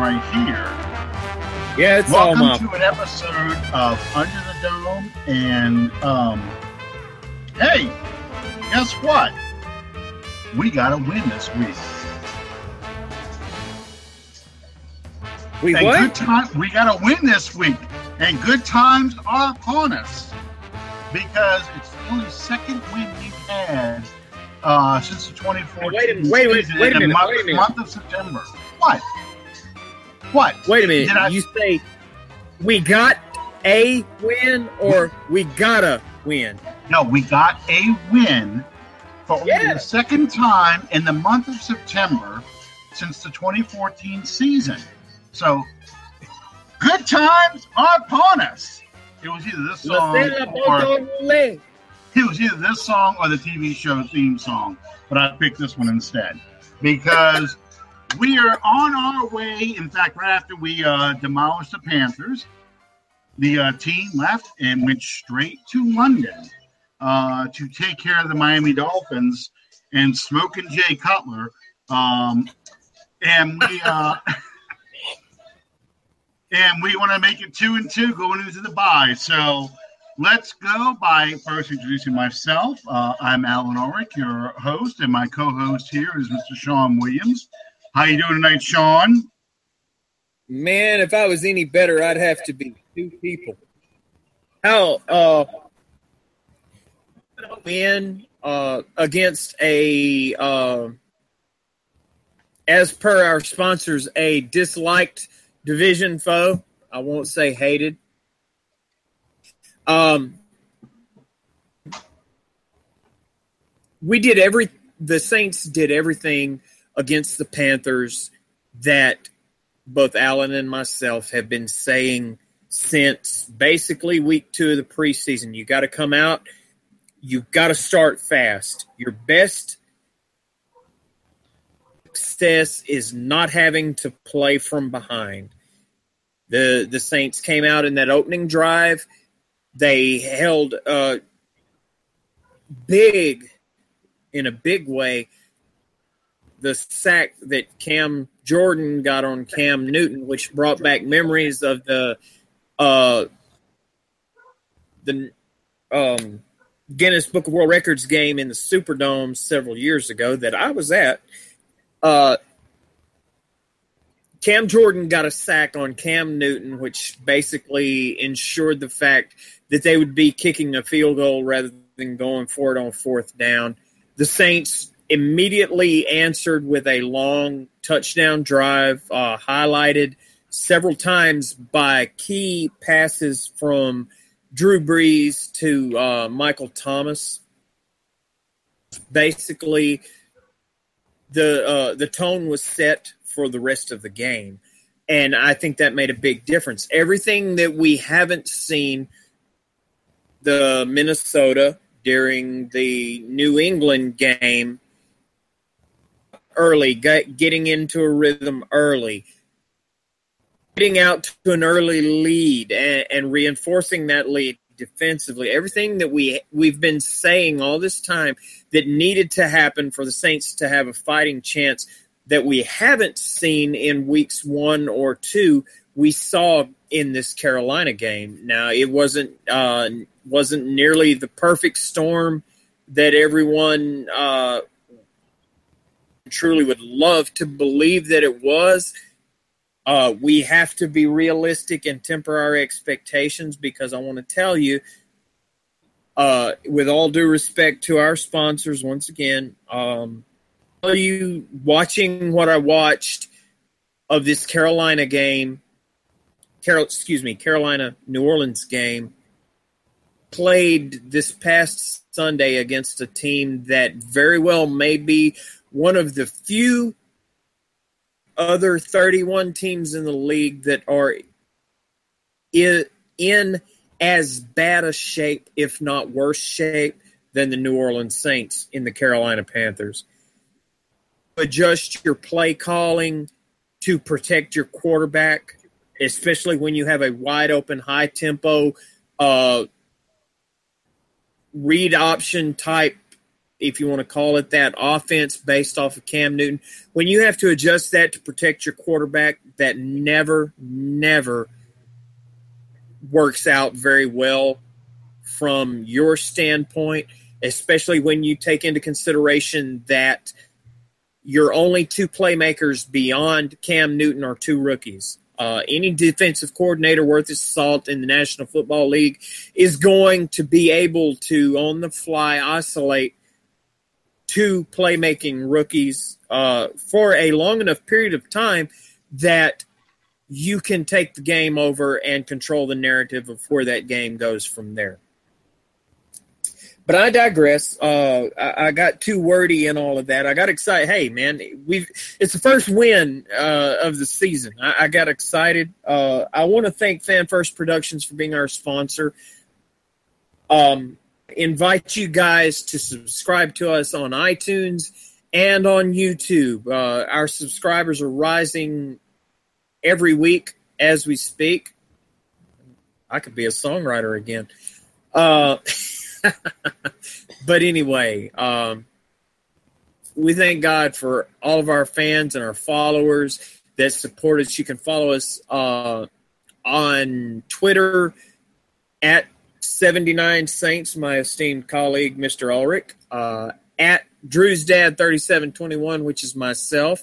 right here. Yeah, it's Welcome my to an episode of Under the Dome, and um, hey, guess what? We got to win this week. We and what? good time. We got to win this week, and good times are upon us because it's the only second win we've had uh, since the 2014 Wait a wait a wait a in the minute, month, wait a minute. month of September. What? What? Wait a minute. Did I- You say we got a win or we gotta win? No, we got a win for Yeah. the second time in the month of September since the 2014 season. So, good times are upon us. It was either this song or it was either this song or the TV show theme song, but I picked this one instead because we are on our way. In fact, right after we uh, demolished the Panthers, the uh, team left and went straight to London uh, to take care of the Miami Dolphins and Smoking Jay Cutler. Um, and we uh, and we want to make it two and two going into the bye. So let's go by first introducing myself. Uh, I'm Allen Ulrich, your host, and my co-host here is Mr. Sean Williams. How you doing tonight, Sean? Man, if I was any better, I'd have to be two people. How uh win uh against a uh as per our sponsors, a disliked division foe. I won't say hated. Um we did every the Saints did everything against the Panthers that both Allen and myself have been saying since basically week two of the preseason. You got to come out. You've got to start fast. Your best success is not having to play from behind. The the Saints came out in that opening drive. They held uh, big in a big way the sack that Cam Jordan got on Cam Newton, which brought back memories of the uh, the um, Guinness Book of World Records game in the Superdome several years ago that I was at. Uh, Cam Jordan got a sack on Cam Newton, which basically ensured the fact that they would be kicking a field goal rather than going for it on fourth down. The Saints immediately answered with a long touchdown drive, uh, highlighted several times by key passes from Drew Brees to uh, Michael Thomas. Basically, the uh, the tone was set for the rest of the game, and I think that made a big difference. Everything that we haven't seen the Minnesota during the New England game early, get, getting into a rhythm early, getting out to an early lead, and, and reinforcing that lead defensively. Everything that we we've been saying all this time that needed to happen for the Saints to have a fighting chance that we haven't seen in weeks one or two, we saw in this Carolina game. Now it wasn't uh, wasn't nearly the perfect storm that everyone uh, truly would love to believe that it was. Uh, we have to be realistic and temper our expectations because I want to tell you, uh, with all due respect to our sponsors, once again, um, tell you watching what I watched of this Carolina game, Carol, excuse me, Carolina New Orleans game, played this past Sunday against a team that very well may be one of the few other 31 teams in the league that are in, as bad a shape, if not worse shape, than the New Orleans Saints in the Carolina Panthers. Adjust your play calling to protect your quarterback, especially when you have a wide open, high tempo, uh, read option type if you want to call it that, offense based off of Cam Newton, when you have to adjust that to protect your quarterback, that never, never works out very well from your standpoint, especially when you take into consideration that your only two playmakers beyond Cam Newton are two rookies. Uh, any defensive coordinator worth his salt in the National Football League is going to be able to, on the fly, isolate two playmaking rookies uh, for a long enough period of time that you can take the game over and control the narrative of where that game goes from there. But I digress. Uh, I, I, got too wordy in all of that. I got excited. Hey, man, we've it's the first win uh, of the season. I, I got excited. Uh, I want to thank Fan First Productions for being our sponsor. Um, invite you guys to subscribe to us on iTunes and on YouTube. Uh, our subscribers are rising every week as we speak. I could be a songwriter again. But anyway, um, we thank God for all of our fans and our followers that support us. You can follow us uh, on Twitter at 79 Saints, my esteemed colleague, Mr. Ulrich, uh, at Drew's Dad 3721, which is myself.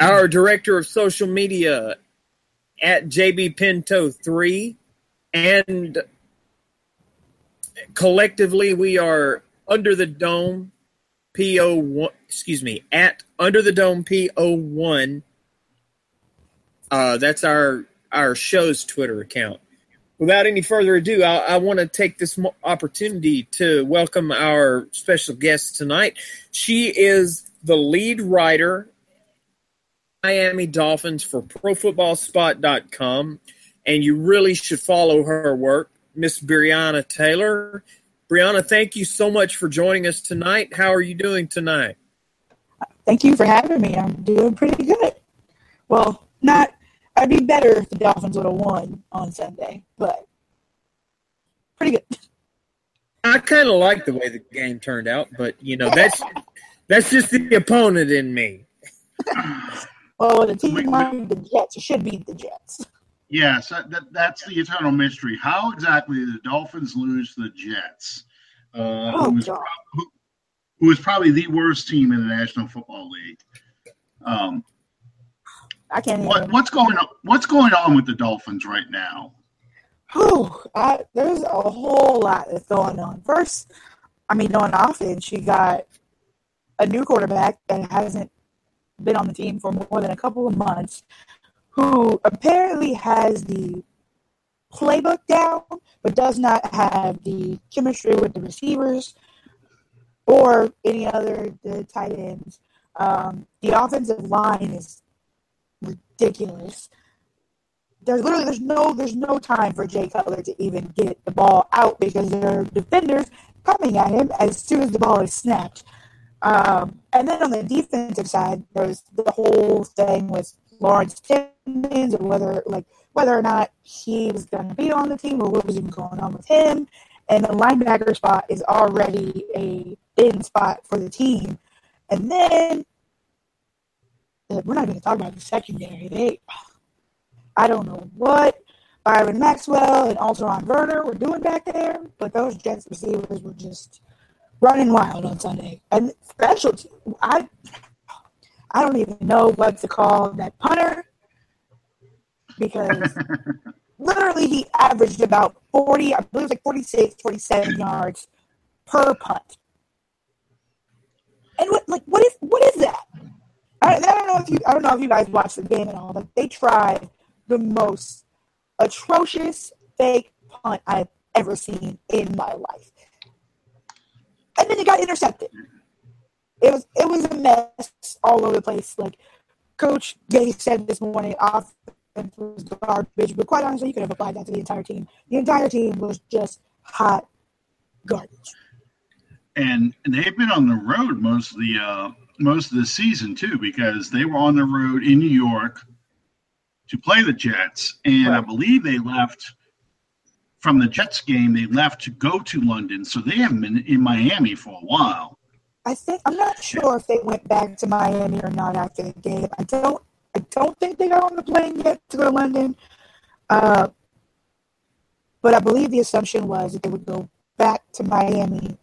Our director of social media at JB Pinto 3 and collectively we are under the dome po one excuse me at under the dome po one. Uh, that's our our show's twitter account. Without any further ado i, I want to take this opportunity to welcome our special guest tonight. She is the lead writer miami dolphins for profootballspot.com and you really should follow her work Miss Brianna Taylor. Brianna, thank you so much for joining us tonight. How are you doing tonight? Thank you for having me. I'm doing pretty good. Well, not. I'd be better if the Dolphins would have won on Sunday, but pretty good. I kind of like the way the game turned out, but you know that's that's just the opponent in me. well, the team like the Jets, it should beat the Jets. Yes, that, that, that's the eternal mystery. How exactly did the Dolphins lose the Jets? Uh, oh, who, was pro- who, who, was probably the worst team in the National Football League. Um, I can't. What, what's going on? What's going on with the Dolphins right now? Oh, I, there's a whole lot that's going on. First, I mean, on offense, you got a new quarterback that hasn't been on the team for more than a couple of months who apparently has the playbook down, but does not have the chemistry with the receivers or any other the tight ends. Um, the offensive line is ridiculous. There's literally there's no there's no time for Jay Cutler to even get the ball out because there are defenders coming at him as soon as the ball is snapped. Um, and then on the defensive side, there's the whole thing with Lawrence Timmons or whether like whether or not he was going to be on the team or what was even going on with him. And the linebacker spot is already a thin spot for the team. And then uh, we're not going to talk about the secondary. They, I don't know what Byron Maxwell and Alterraun Verner were doing back there, but those Jets receivers were just running wild on Sunday. And specialty, I I don't even know what to call that punter because literally he averaged about 40, I believe it was like 46, 47 yards per punt. And what, like, what is, what is that? I, I don't know if you, I don't know if you guys watched the game at all, but they tried the most atrocious fake punt I've ever seen in my life. And then it got intercepted it was it was a mess all over the place. Like Coach Gase said this morning, offense was garbage, but quite honestly, you could have applied that to the entire team. The entire team was just hot garbage. And, and they've been on the road most of the uh, most of the season too, because they were on the road in New York to play the Jets, and right. I believe they left from the Jets game, they left to go to London, so they haven't been in Miami for a while. I think I'm not sure if they went back to Miami or not after the game. I don't. I don't think they got on the plane yet to go to London. Uh, but I believe the assumption was that they would go back to Miami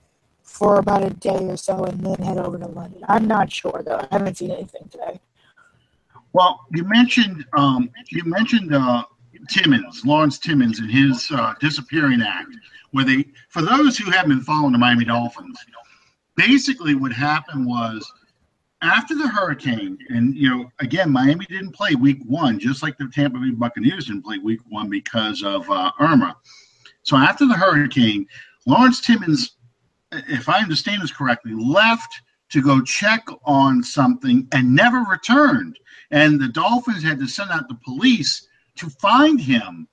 for about a day or so and then head over to London. I'm not sure though. I haven't seen anything today. Well, you mentioned um, you mentioned uh, Timmons, Lawrence Timmons, and his uh, disappearing act, where they, for those who haven't been following the Miami Dolphins, basically what happened was after the hurricane, and you know, again, Miami didn't play week one, just like the Tampa Bay Buccaneers didn't play week one because of uh, Irma. So after the hurricane, Lawrence Timmons, if I understand this correctly, left to go check on something and never returned. And the Dolphins had to send out the police to find him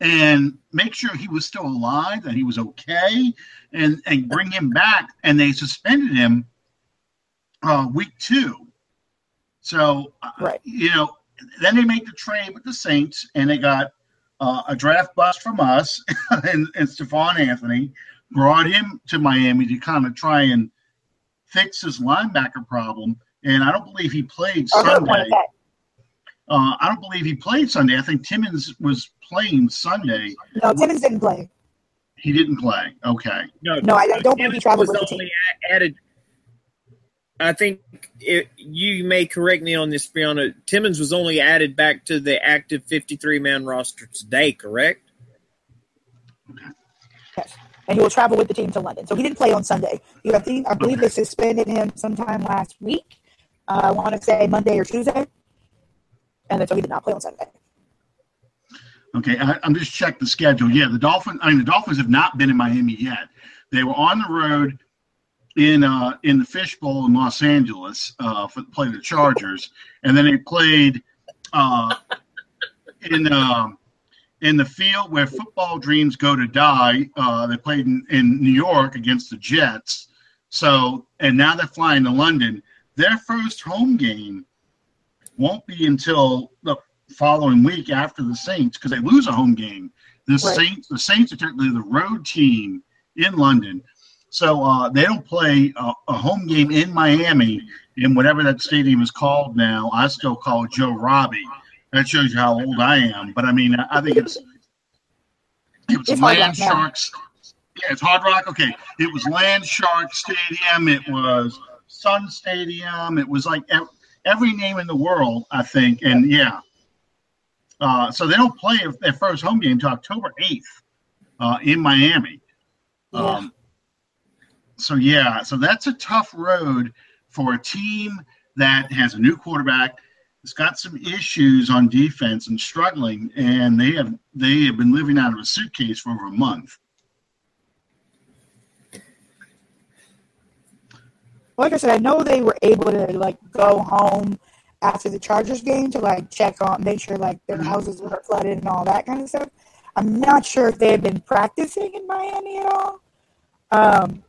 and make sure he was still alive, that he was okay, and and bring him back. And they suspended him uh, week two. So, uh, right. you know, then they made the trade with the Saints, and they got uh, a draft bust from us and, and Stephone Anthony, brought him to Miami to kind of try and fix his linebacker problem. And I don't believe he played Sunday. Uh, I don't believe he played Sunday. I think Timmons was playing Sunday. No, Timmons didn't play. He didn't play. Okay. No, no, I don't believe he traveled with the team. Added, I think it, you may correct me on this, Fiona. Timmons was only added back to the active 53 man roster today, correct? Okay. Yes. And he will travel with the team to London. So he didn't play on Sunday. You have, seen? I believe okay. they suspended him sometime last week. Uh, I want to say Monday or Tuesday and then so he did not play on Saturday. Okay, I, am just check the schedule. Yeah, the Dolphins. I mean, the Dolphins have not been in Miami yet. They were on the road in uh, in the Fishbowl in Los Angeles uh, for play the Chargers, and then they played uh, in uh, in the field where football dreams go to die. Uh, they played in, in New York against the Jets. So, and now they're flying to London. Their first home game won't be until the following week after the Saints because they lose a home game. The right. Saints, the Saints are technically the road team in London, so uh, they don't play a, a, home game in Miami in whatever that stadium is called now. I still call it Joe Robbie. That shows you how old I am. But I mean, I think it's it was it's Land Sharks. Yeah, it's Hard Rock. Okay, it was Land Shark Stadium. It was Sun Stadium. It was like every name in the world, I think. And yeah, uh, so they don't play their first home game until October 8th uh, in Miami. Yeah. Um, so yeah, so that's a tough road for a team that has a new quarterback. It's got some issues on defense and struggling, and they have they have been living out of a suitcase for over a month. like I said, I know they were able to like go home after the Chargers game to like check on, make sure like their mm-hmm. houses were flooded and all that kind of stuff. I'm not sure if they have been practicing in Miami at all. Um,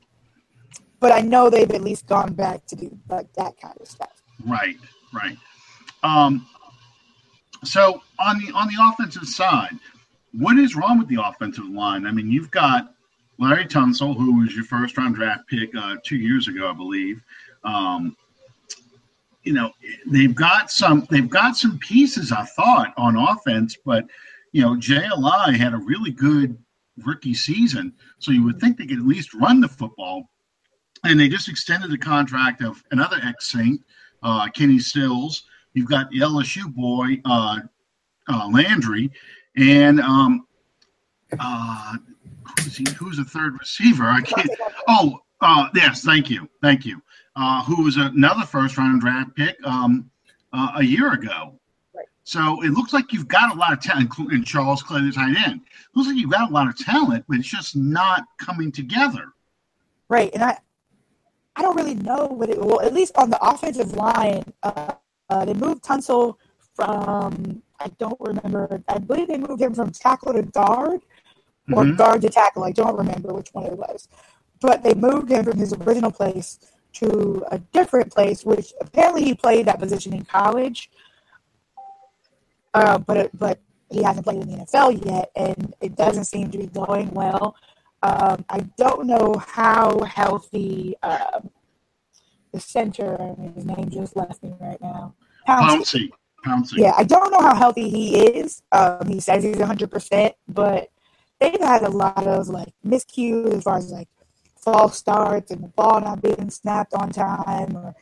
but I know they've at least gone back to do like that kind of stuff. Right, right. Um, so on the on the offensive side, what is wrong with the offensive line? I mean, you've got Laremy Tunsil, who was your first round draft pick uh, two years ago, I believe. Um, you know, they've got some they've got some pieces, I thought, on offense, but you know, Ajayi had a really good rookie season, so you would think they could at least run the football. And they just extended the contract of another ex Saint, uh, Kenny Stills. You've got the LSU boy, uh, uh, Landry, and um, uh, who's, he, who's the third receiver? I can't. Oh, uh, yes, thank you, thank you. Uh, who was another first round draft pick um, uh, a year ago. So it looks like you've got a lot of talent, including Charles Clay, the tight end. It looks like you've got a lot of talent, but it's just not coming together. Right, and I, I don't really know what it. Well, at least on the offensive line, uh, uh, they moved Tunsil from. I don't remember. I believe they moved him from tackle to guard, or mm-hmm. guard to tackle. I don't remember which one it was. But they moved him from his original place to a different place, which apparently he played that position in college. Uh, but but he hasn't played in the NFL yet, and it doesn't seem to be going well. Um, I don't know how healthy uh, the center, I mean, his name just left me right now. Pouncey. Pouncey. Yeah, I don't know how healthy he is. Um, he says he's 100%, but they've had a lot of like miscues as far as like false starts and the ball not being snapped on time or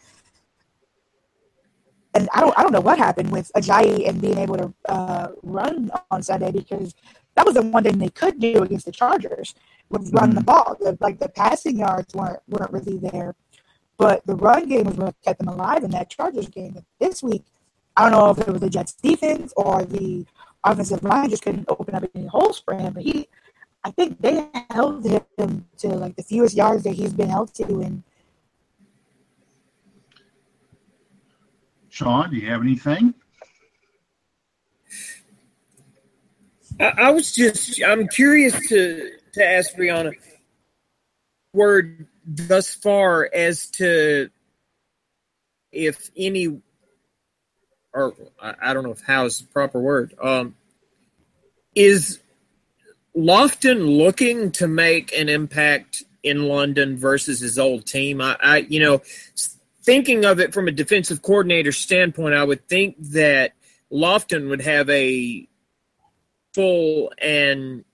and I don't I don't know what happened with Ajayi and being able to uh, run on Sunday because that was the one thing they could do against the Chargers was run mm-hmm. the ball. The, like the passing yards weren't weren't really there, but the run game was what kept them alive in that Chargers game. This week, I don't know if it was the Jets defense or the offensive line just couldn't open up any holes for him. But he, I think they held him to like the fewest yards that he's been held to in. Sean, do you have anything? I, I was just I'm curious to to ask Brianna word thus far as to if any or I, I don't know if how is the proper word. Um, is Lofton looking to make an impact in London versus his old team? I, I you know, thinking of it from a defensive coordinator standpoint, I would think that Lofton would have a full and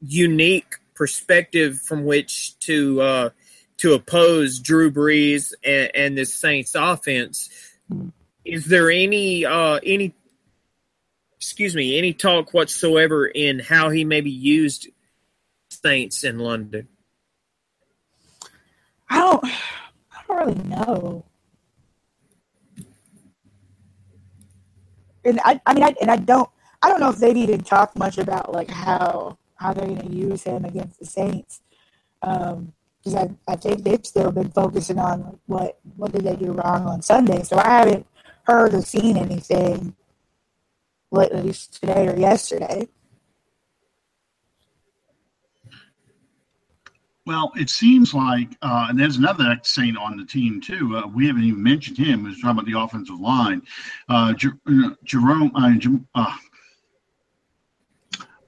unique perspective from which to uh, to oppose Drew Brees and, and this Saints offense. Is there any uh, any excuse me any talk whatsoever in how he maybe used Saints in London? I don't. I don't really know. And I, I mean, I, and I don't. I don't know if they've even talked much about like how how they're going to use him against the Saints. Um, because I, I think they've still been focusing on what what did they do wrong on Sunday. So I haven't heard or seen anything, at least today or yesterday. Well, it seems like, uh, and there's another Saint on the team too. Uh, we haven't even mentioned him. We're talking about the offensive line. Uh, uh Jerome uh,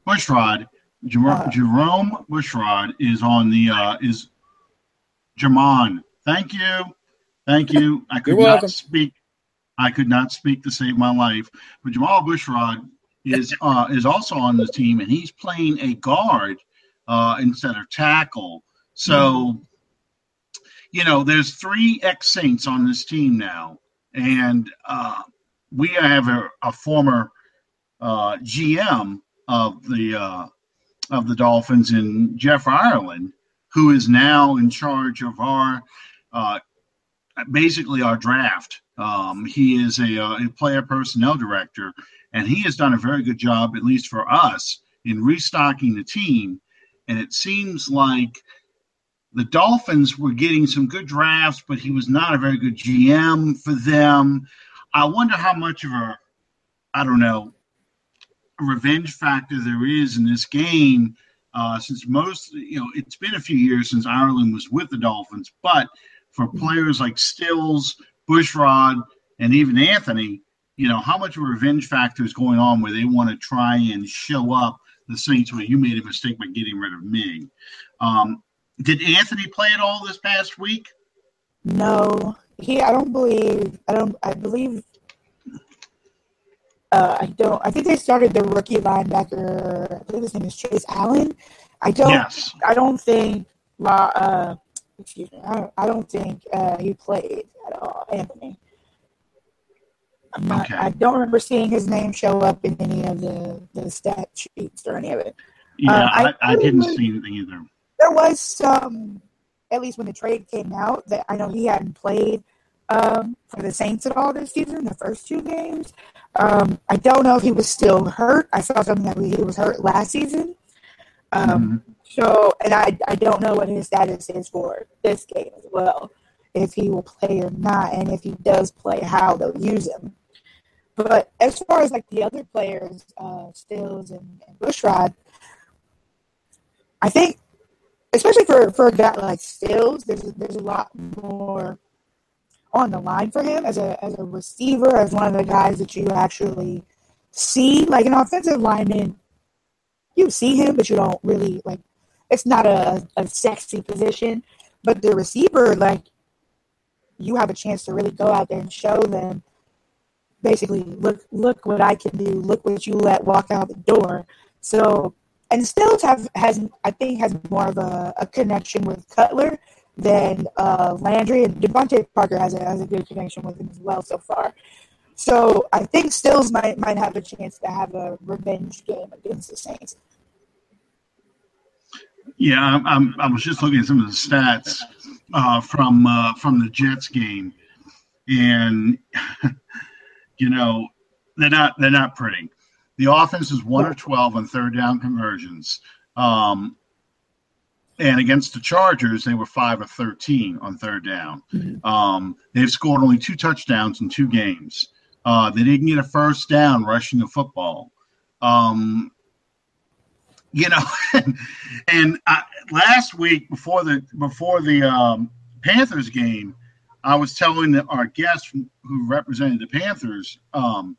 Bushrod Jerome, uh, Jerome Bushrod is on the uh, is Jermon. Thank you, thank you. I could not speak. I could not speak to save my life. But Jamal Bushrod is uh, is also on the team, and he's playing a guard uh, instead of tackle. So, mm-hmm. you know, there's three ex Saints on this team now, and uh, we have a, a former uh, GM of the uh, of the Dolphins in Jeff Ireland, who is now in charge of our uh, basically our draft. Um, he is a, uh, a, player personnel director, and he has done a very good job, at least for us, in restocking the team. And it seems like the Dolphins were getting some good drafts, but he was not a very good GM for them. I wonder how much of a, I don't know, revenge factor there is in this game. Uh, since most, you know, it's been a few years since Ireland was with the Dolphins, but for players like Stills, Bushrod, and even Anthony, you know, how much revenge factor is going on where they want to try and show up the Saints where you made a mistake by getting rid of me? Um, did Anthony play at all this past week? No, he. I don't believe. I don't. I believe uh, I don't. I think they started the rookie linebacker. I believe his name is Chase Allen. I don't. Yes. I don't think. Uh, excuse me. I don't, I don't think uh, he played at all, Anthony. Not, okay. I don't remember seeing his name show up in any of the, the stat sheets or any of it. Yeah, uh, I, I, I didn't see anything either. There was some, at least when the trade came out, that I know he hadn't played um, for the Saints at all this season, the first two games. Um, I don't know if he was still hurt. I saw something that he was hurt last season. Um, mm-hmm. So, and I, I don't know what his status is for this game as well, if he will play or not, and if he does play, how they'll use him. But as far as like the other players, uh, Stills and, and Bushrod, I think, especially for, for a guy like Stills, there's there's a lot more on the line for him as a as a receiver, as one of the guys that you actually see like an offensive lineman. You see him, but you don't really like. It's not a, a sexy position, but the receiver, like, you have a chance to really go out there and show them. Basically, look, look what I can do. Look what you let walk out the door. So, and Stills have has I think has more of a, a connection with Cutler than uh, Landry and DeVante Parker has a has a good connection with him as well so far. So I think Stills might might have a chance to have a revenge game against the Saints. Yeah, I'm, I'm, i was just looking at some of the stats uh, from uh, from the Jets game, and you know they're not they're not pretty. The offense is one or twelve on third down conversions. Um, and against the Chargers, they were five or thirteen on third down. Mm-hmm. Um, they've scored only two touchdowns in two games. Uh, they didn't get a first down rushing the football. Um, you know, and, I, last week before the before the um, Panthers game, I was telling the, our guest who represented the Panthers. Um,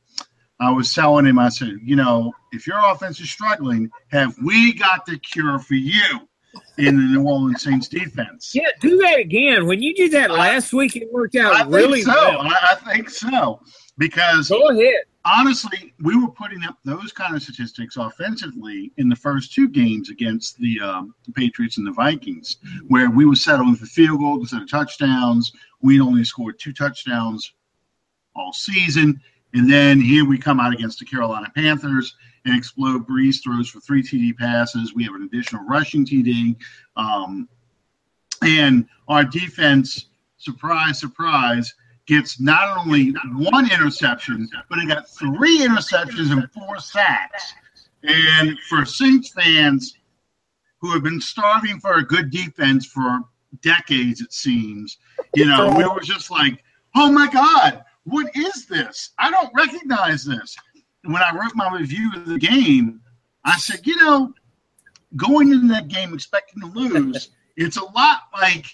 I was telling him, I said, you know, if your offense is struggling, have we got the cure for you? in the New Orleans Saints defense. Yeah, do that again. When you did that last week, it worked out I really so. well. I, I think so because go ahead. Honestly, we were putting up those kind of statistics offensively in the first two games against the, um, the Patriots and the Vikings, where we were settling for field goals instead of touchdowns. We only scored two touchdowns all season. And then here we come out against the Carolina Panthers and explode. Brees throws for three TD passes. We have an additional rushing TD. Um, and our defense, surprise, surprise, gets not only one interception, but it got three interceptions and four sacks. And for Saints fans who have been starving for a good defense for decades, it seems, you know, we were just like, oh my God, what is this? I don't recognize this. When I wrote my review of the game, I said, you know, going into that game expecting to lose, it's a lot like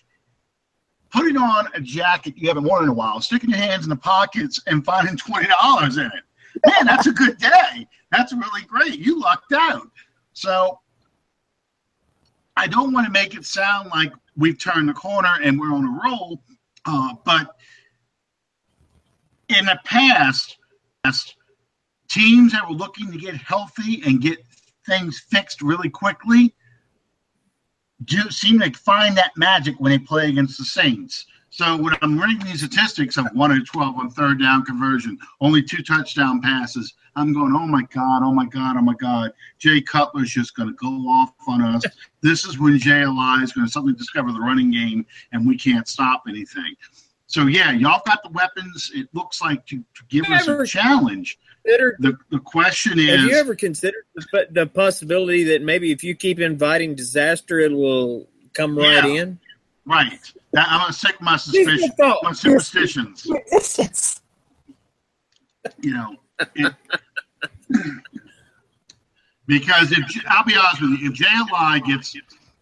putting on a jacket you haven't worn in a while, sticking your hands in the pockets and finding twenty dollars in it. Man, that's a good day. That's really great. You lucked out. So I don't want to make it sound like we've turned the corner and we're on a roll, uh, but in the past, teams that were looking to get healthy and get things fixed really quickly do seem to find that magic when they play against the Saints. So when I'm reading these statistics of one of twelve on third down conversion, only two touchdown passes, I'm going, oh my god, oh my god, oh my god, Jay Cutler's just going to go off on us. this is when Ajayi is going to suddenly discover the running game, and we can't stop anything. So yeah, y'all got the weapons. It looks like to, to give us a challenge. The, the question is: Have you ever considered the, the possibility that maybe if you keep inviting disaster, it will come right in? Right. That, I'm gonna sick my suspicion, my superstitions. you know, it, because if I'll be honest with you, if Ajayi gets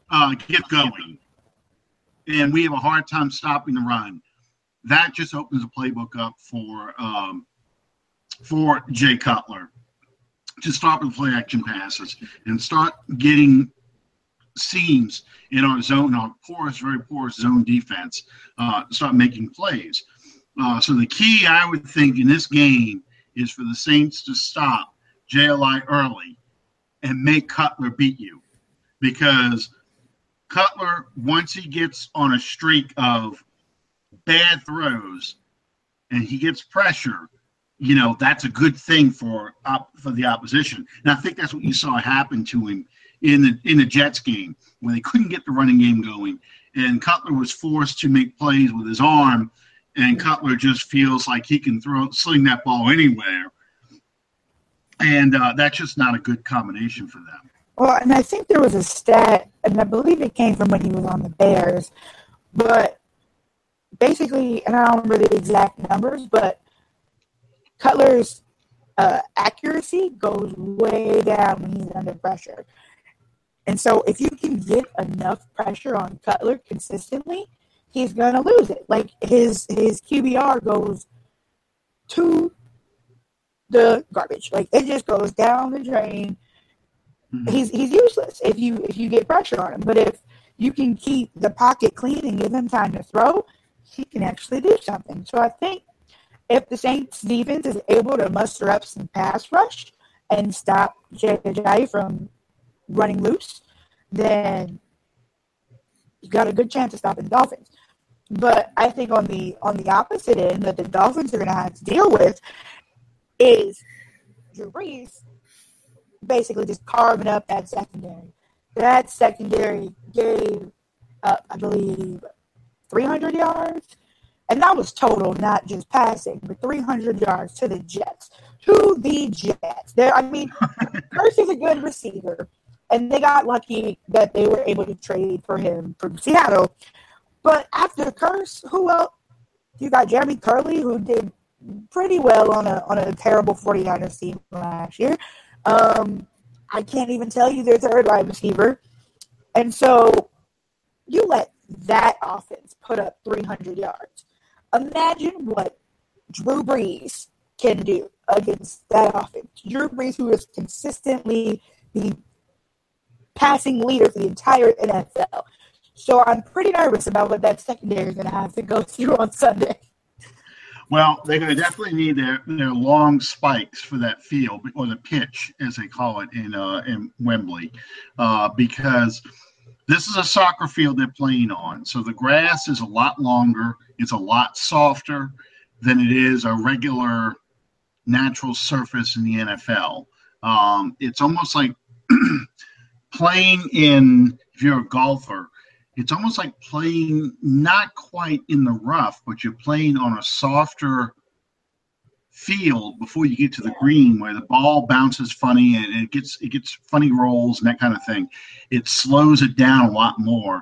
uh, get going, and we have a hard time stopping the run that just opens the playbook up for um, for Jay Cutler to stop with play action passes and start getting seams in our zone, our porous, very porous zone defense, uh, start making plays. Uh, so the key, I would think, in this game is for the Saints to stop Ajayi early and make Cutler beat you, because Cutler, once he gets on a streak of bad throws and he gets pressure, you know, that's a good thing for for the opposition. And I think that's what you saw happen to him in the in the Jets game when they couldn't get the running game going, and Cutler was forced to make plays with his arm, and Cutler just feels like he can throw sling that ball anywhere, and uh, that's just not a good combination for them. Well, and I think there was a stat, and I believe it came from when he was on the Bears, but basically, and I don't remember the exact numbers, but Cutler's uh, accuracy goes way down when he's under pressure. And so, if you can get enough pressure on Cutler consistently, he's gonna lose it. Like his his QBR goes to the garbage. Like it just goes down the drain. Mm-hmm. He's he's useless if you if you get pressure on him. But if you can keep the pocket clean and give him time to throw, he can actually do something. So I think if the Saints defense is able to muster up some pass rush and stop JJ from running loose, then you got a good chance of stopping the Dolphins. But I think on the on the opposite end that the Dolphins are going to have to deal with is Drew Brees basically just carving up that secondary. That secondary gave up, I believe, 300 yards. And that was total, not just passing, but 300 yards to the Jets. To the Jets. There, I mean, Kearse is a good receiver, and they got lucky that they were able to trade for him from Seattle. But after Kearse, who else? You got Jeremy Kerley, who did pretty well on a on a terrible 49ers team last year. Um, I can't even tell you their third wide receiver. And so you let that offense put up 300 yards. Imagine what Drew Brees can do against that offense. Drew Brees, who is consistently the passing leader for the entire NFL. So I'm pretty nervous about what that secondary is going to have to go through on Sunday. Well, they're going to definitely need their, their long spikes for that field, or the pitch, as they call it in uh, in Wembley, uh, because this is a soccer field they're playing on. So the grass is a lot longer, it's a lot softer than it is a regular natural surface in the NFL. Um, it's almost like playing in, if you're a golfer, it's almost like playing not quite in the rough, but you're playing on a softer field before you get to the green where the ball bounces funny and it gets it gets funny rolls and that kind of thing. It slows it down a lot more.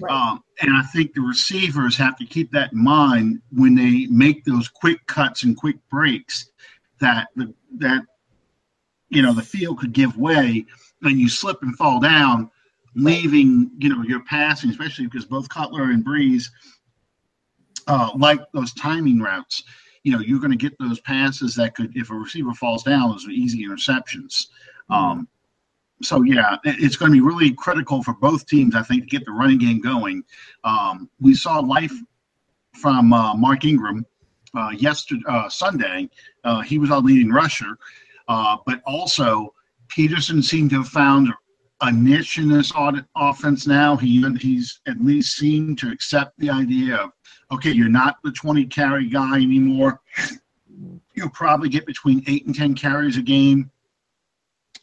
Right. Um, and I think the receivers have to keep that in mind when they make those quick cuts and quick breaks that the, that you know the field could give way and you slip and fall down leaving, you know, your passing, especially because both Cutler and Brees uh, like those timing routes. You know, you're going to get those passes that could, if a receiver falls down, those are easy interceptions. Um, so yeah, it's going to be really critical for both teams, I think, to get the running game going. Um, we saw life from uh, Mark Ingram uh, yesterday, uh, Sunday. Uh, he was our leading rusher, uh, but also Peterson seemed to have found a niche in this audit offense now. He he's at least seemed to accept the idea of okay, you're not the 20 carry guy anymore. You'll probably get between eight and 10 carries a game,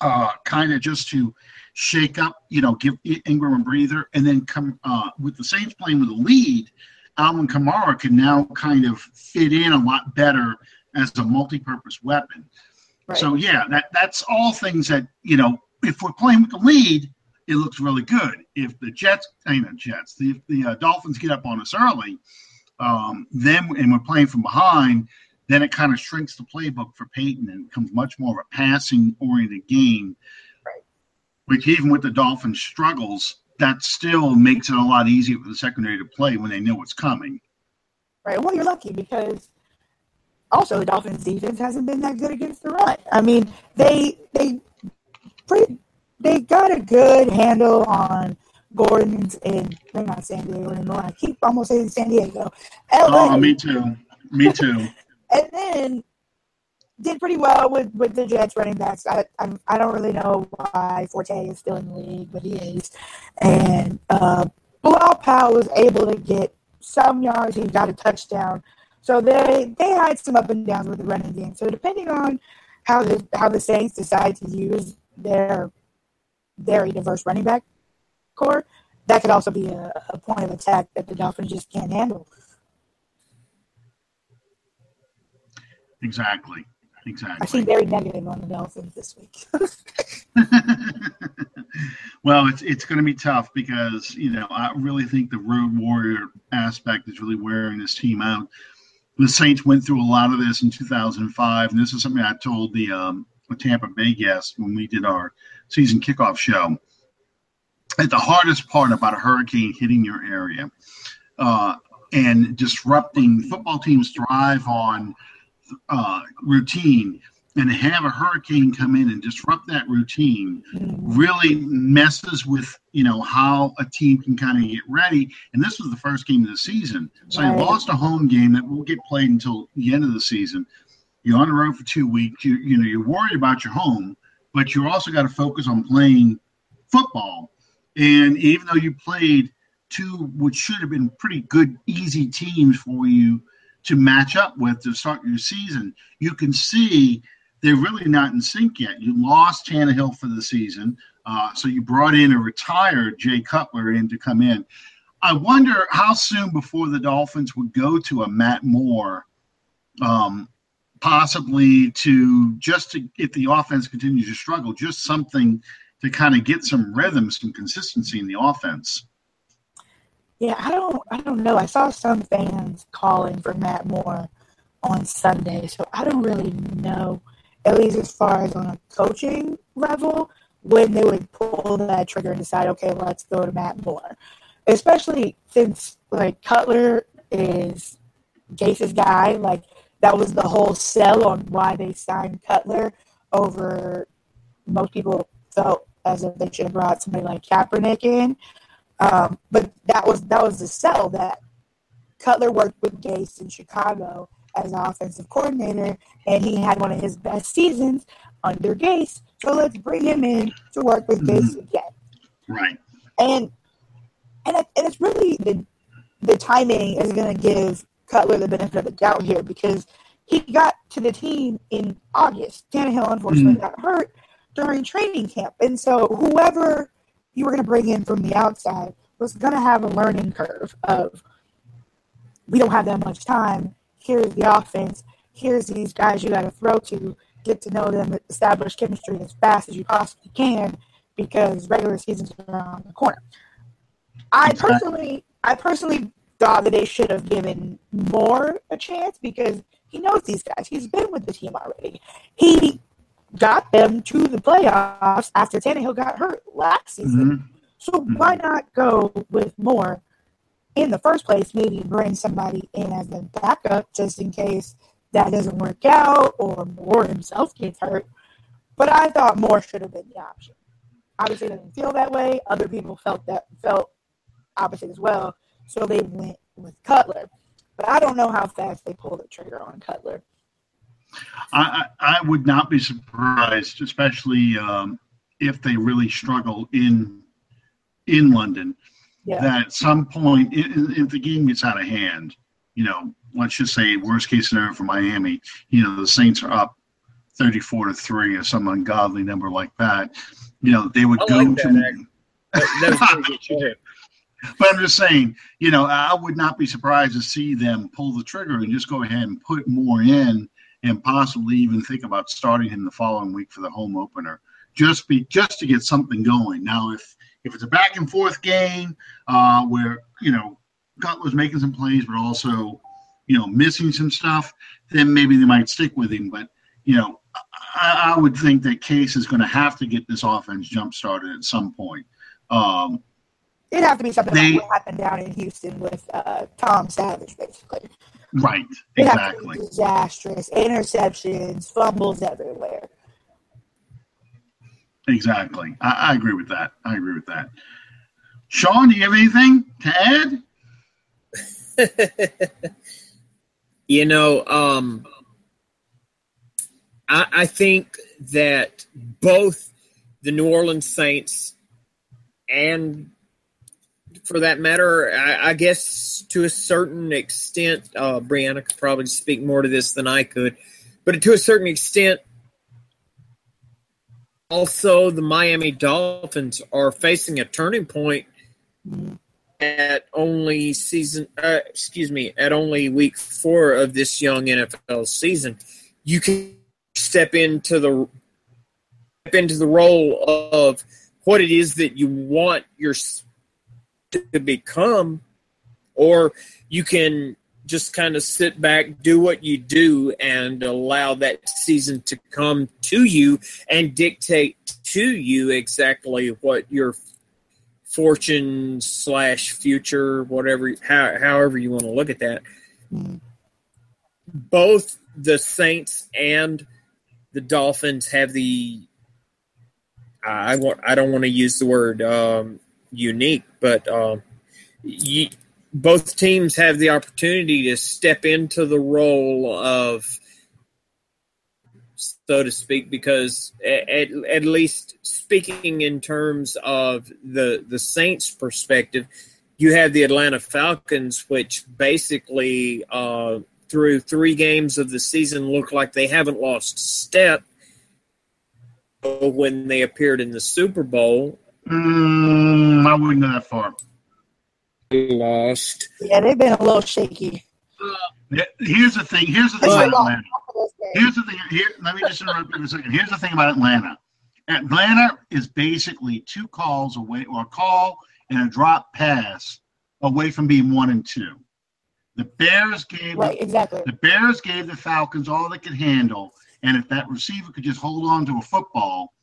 uh, kind of just to shake up, you know, give Ingram a breather, and then come uh, with the Saints playing with a lead. Alvin Kamara can now kind of fit in a lot better as a multi-purpose weapon. Right. So yeah, that that's all things that you know if we're playing with the lead, it looks really good. If the Jets, I mean the Jets, the, the uh, Dolphins get up on us early, um, then and we're playing from behind, then it kind of shrinks the playbook for Payton and becomes much more of a passing oriented game. Right. Which even with the Dolphins' struggles, that still makes it a lot easier for the secondary to play when they know what's coming. Right. Well, you're lucky because also the Dolphins' defense hasn't been that good against the run. I mean, they they pretty, they got a good handle on Gordon's and they're not San Diego anymore. I keep almost saying San Diego. LA. Oh, me too. Me too. and then did pretty well with, with the Jets running backs. I, I, I don't really know why Forte is still in the league, but he is. And uh, Bilal Powell was able to get some yards. He got a touchdown. So they they had some up and downs with the running game. So depending on how the how the Saints decide to use their very diverse running back corps, that could also be a, a point of attack that the Dolphins just can't handle. Exactly. Exactly. I seem very negative on the Dolphins this week. well, it's it's going to be tough because you know I really think the road warrior aspect is really wearing this team out. The Saints went through a lot of this in 2005, and this is something I told the um, Tampa Bay guest when we did our season kickoff show. At the hardest part about a hurricane hitting your area uh, and disrupting football teams thrive on uh, routine. and have a hurricane come in and disrupt that routine really messes with you know how a team can kind of get ready and this was the first game of the season so right. you lost a home game that won't get played until the end of the season you're on the road for two weeks you, you know you're worried about your home but you also got to focus on playing football and even though you played two which should have been pretty good easy teams for you to match up with to start your season you can see they're really not in sync yet. You lost Tannehill for the season, uh, so you brought in a retired Jay Cutler in to come in. I wonder how soon before the Dolphins would go to a Matt Moore, um, possibly to just to if the offense continues to struggle, just something to kind of get some rhythm, some consistency in the offense. Yeah, I don't, I don't know. I saw some fans calling for Matt Moore on Sunday, so I don't really know at least as far as on a coaching level, when they would pull that trigger and decide, okay, let's go to Matt Moore. Especially since like Cutler is Gase's guy, like that was the whole sell on why they signed Cutler over most people felt as if they should have brought somebody like Kaepernick in. Um, but that was that was the sell that Cutler worked with Gase in Chicago as an offensive coordinator, and he had one of his best seasons under Gase. So let's bring him in to work with Gase mm-hmm. again. Right. And and it, and it's really the the timing is going to give Cutler the benefit of the doubt here because he got to the team in August. Tannehill unfortunately mm-hmm. got hurt during training camp, and so whoever you were going to bring in from the outside was going to have a learning curve of we don't have that much time here's the offense, here's these guys you got to throw to, get to know them, establish chemistry as fast as you possibly can because regular season's around the corner. I personally, I personally thought that they should have given Moore a chance because he knows these guys. He's been with the team already. He got them to the playoffs after Tannehill got hurt last season. Mm-hmm. So mm-hmm. why not go with Moore in the first place, maybe bring somebody in as a backup just in case that doesn't work out or Moore himself gets hurt. But I thought Moore should have been the option. Obviously, didn't feel that way. Other people felt that felt opposite as well, so they went with Cutler. But I don't know how fast they pull the trigger on Cutler. I, I would not be surprised, especially um, if they really struggle in in London yeah. that at some point, if the game gets out of hand, you know, let's just say worst case scenario for Miami, you know, the Saints are up 34 to 3 or some ungodly number like that, you know, they would I go like to. That, but I'm just saying, you know, I would not be surprised to see them pull the trigger and just go ahead and put Moore in and possibly even think about starting him the following week for the home opener. Just be just to get something going. Now if if it's a back and forth game uh, where you know Cutler's making some plays, but also you know missing some stuff, then maybe they might stick with him. But you know, I, I would think that Gase is going to have to get this offense jump started at some point. Um, It'd have to be something they, like what happened down in Houston with uh, Tom Savage, basically. Right, exactly. disastrous interceptions, fumbles everywhere. Exactly. I, I, agree with that. I agree with that. Sean, do you have anything to add? you know, um, I, I think that both the New Orleans Saints and for that matter, I, I, guess to a certain extent, uh, Brianna could probably speak more to this than I could, but to a certain extent, also, the Miami Dolphins are facing a turning point at only season, uh, excuse me, at only week four of this young NFL season. You can step into the step into the role of what it is that you want your to become, or you can just kind of sit back, do what you do, and allow that season to come to you and dictate to you exactly what your fortune slash future, whatever, how, however you want to look at that. Both the Saints and the Dolphins have the I want I don't want to use the word um, unique, but um, you, both teams have the opportunity to step into the role of, so to speak, because at, at least speaking in terms of the the Saints' perspective, you have the Atlanta Falcons, which basically uh, through three games of the season look like they haven't lost step when they appeared in the Super Bowl. Mm, I wouldn't go that far. Lost. Yeah, they've been a little shaky. Here's the thing. Here's the thing about Atlanta. Here's the thing. Here, let me just interrupt you for a second. Here's the thing about Atlanta. Atlanta is basically two calls away, or a call and a drop pass away from being one and two. The Bears gave right, exactly. The Bears gave the Falcons all they could handle, and if that receiver could just hold on to a football,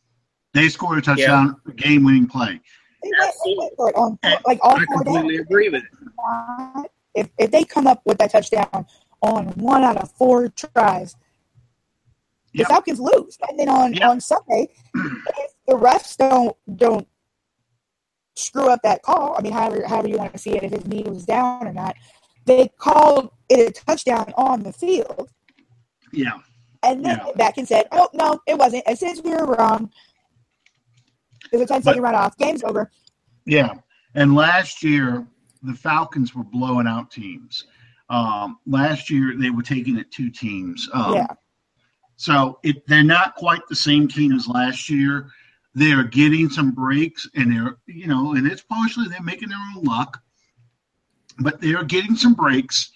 they scored a touchdown, yeah. game-winning play. On, um, like all I completely agree with it. If if they come up with that touchdown on one out of four tries, yep. the Falcons lose. And then on, yep. on Sunday, if the refs don't don't screw up that call, I mean, however however you want to see it, if his knee was down or not, they called it a touchdown on the field. Yeah. And then yeah. back and said, "Oh no, it wasn't." And since we were wrong, there's a 10 second run off. Game's over. Yeah. And last year, the Falcons were blowing out teams. Um, last year, they were taking it two teams. Um, yeah. So it, they're not quite the same team as last year. They're getting some breaks, and they're you know, and it's partially they're making their own luck, but they're getting some breaks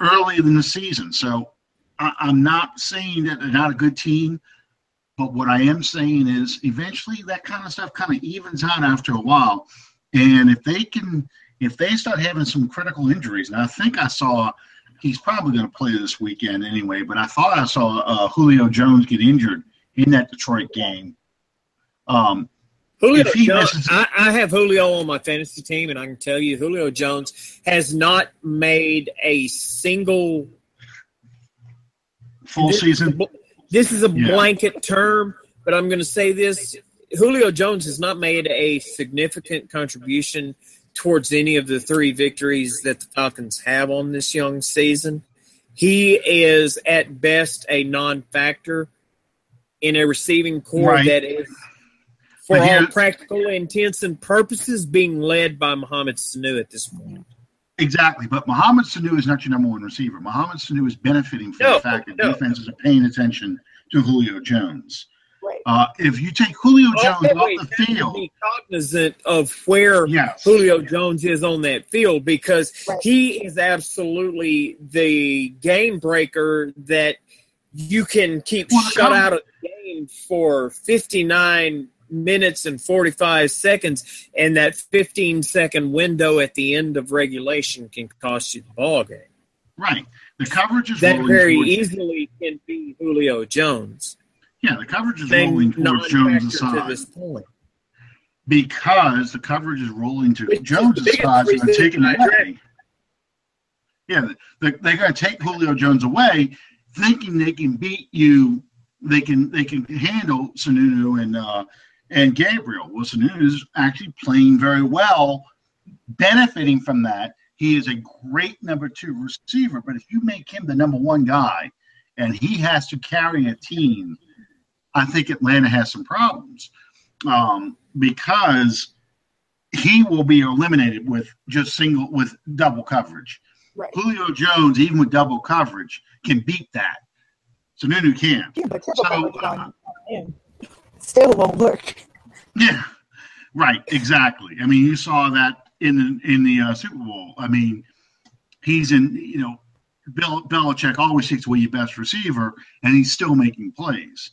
early in the season. So I, I'm not saying that they're not a good team. But what I am saying is eventually that kind of stuff kind of evens out after a while. And if they can, if they start having some critical injuries, and I think I saw he's probably going to play this weekend anyway, but I thought I saw uh, Julio Jones get injured in that Detroit game. Um, Julio Jones, misses, I, I, have Julio on my fantasy team, and I can tell you, Julio Jones has not made a single full season. This is a yeah. blanket term, but I'm going to say this: Julio Jones has not made a significant contribution towards any of the three victories that the Falcons have on this young season. He is at best a non-factor in a receiving corps right. that is, for all practical intents and purposes, being led by Mohamed Sanu at this point. Exactly, but Mohamed Sanu is not your number one receiver. Mohamed Sanu is benefiting from no, the fact that no. defenses are paying attention to Julio Jones. Right. Uh, if you take Julio Jones off the field, be cognizant of where yes. Julio Jones is on that field because right. he is absolutely the game breaker that you can keep well, shut out of the game for 59 minutes and 45 seconds, and that 15 second window at the end of regulation can cost you the ball game. Right. The coverage is that very easily can be Julio Jones. Yeah, the coverage is rolling towards Jones' side. To this point. Because the coverage is rolling to Which Jones' side, so they're taking away. Yeah, they're, they're going to take Julio Jones away, thinking they can beat you. They can they can handle Sununu and uh, and Gabriel. Wilson is actually playing very well, benefiting from that. He is a great number two receiver, but if you make him the number one guy and he has to carry a team, I think Atlanta has some problems um, because he will be eliminated with just single with double coverage. Right. Julio Jones, even with double coverage, can beat that. So Nunu can. Yeah, but so, uh, still won't work. Yeah, right. Exactly. I mean, you saw that in in the uh, Super Bowl. I mean, he's in. You know, Bill Belichick always takes away your best receiver, and he's still making plays.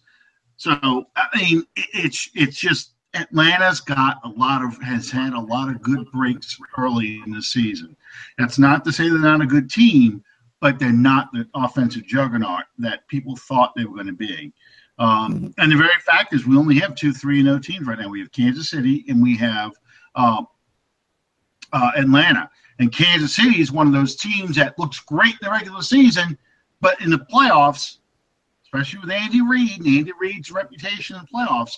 So I mean, it's it's just Atlanta's got a lot of has had a lot of good breaks early in the season. That's not to say they're not a good team, but they're not the offensive juggernaut that people thought they were going to be. Um, and the very fact is, we only have two three and zero oh teams right now. We have Kansas City and we have uh, uh, Atlanta. And Kansas City is one of those teams that looks great in the regular season, but in the playoffs, especially with Andy Reid and Andy Reid's reputation in playoffs.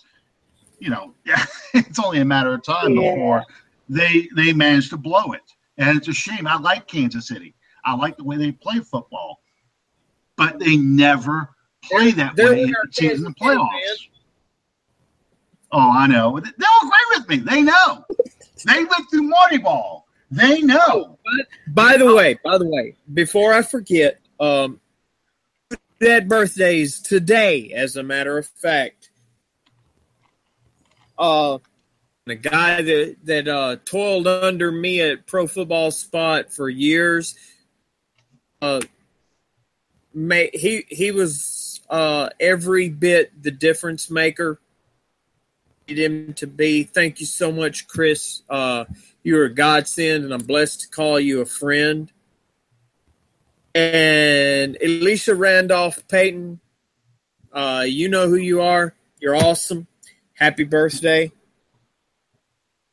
You know, it's only a matter of time yeah. before they they manage to blow it, and it's a shame. I like Kansas City. I like the way they play football, but they never play that they're, way they're in the playoffs. Oh, I know. They'll agree with me. They know. they went through Marty Ball. They know. Oh, by the way, by the way, before I forget, um, dead birthdays today, as a matter of fact. Uh, the guy that that uh, toiled under me at Pro Football Spot for years. Uh, may, he he was uh, every bit the difference maker. Him to be. Thank you so much, Chris. Uh, you're a godsend, and I'm blessed to call you a friend. And Alicia Randolph Payton, uh, you know who you are. You're awesome. Happy birthday.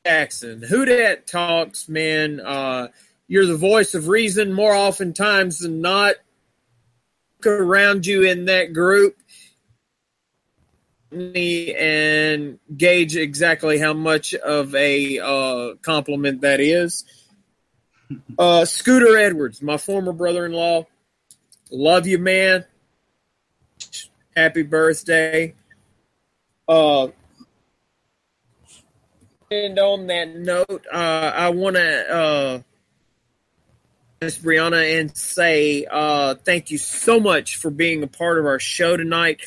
Jackson, who that talks, man. Uh, you're the voice of reason more often times than not. Around you in that group me and gauge exactly how much of a uh, compliment that is. Uh, Scooter Edwards, my former brother-in-law, love you, man. Happy birthday. Uh, and on that note, uh, I want to uh, Miss Brianna and say uh, thank you so much for being a part of our show tonight.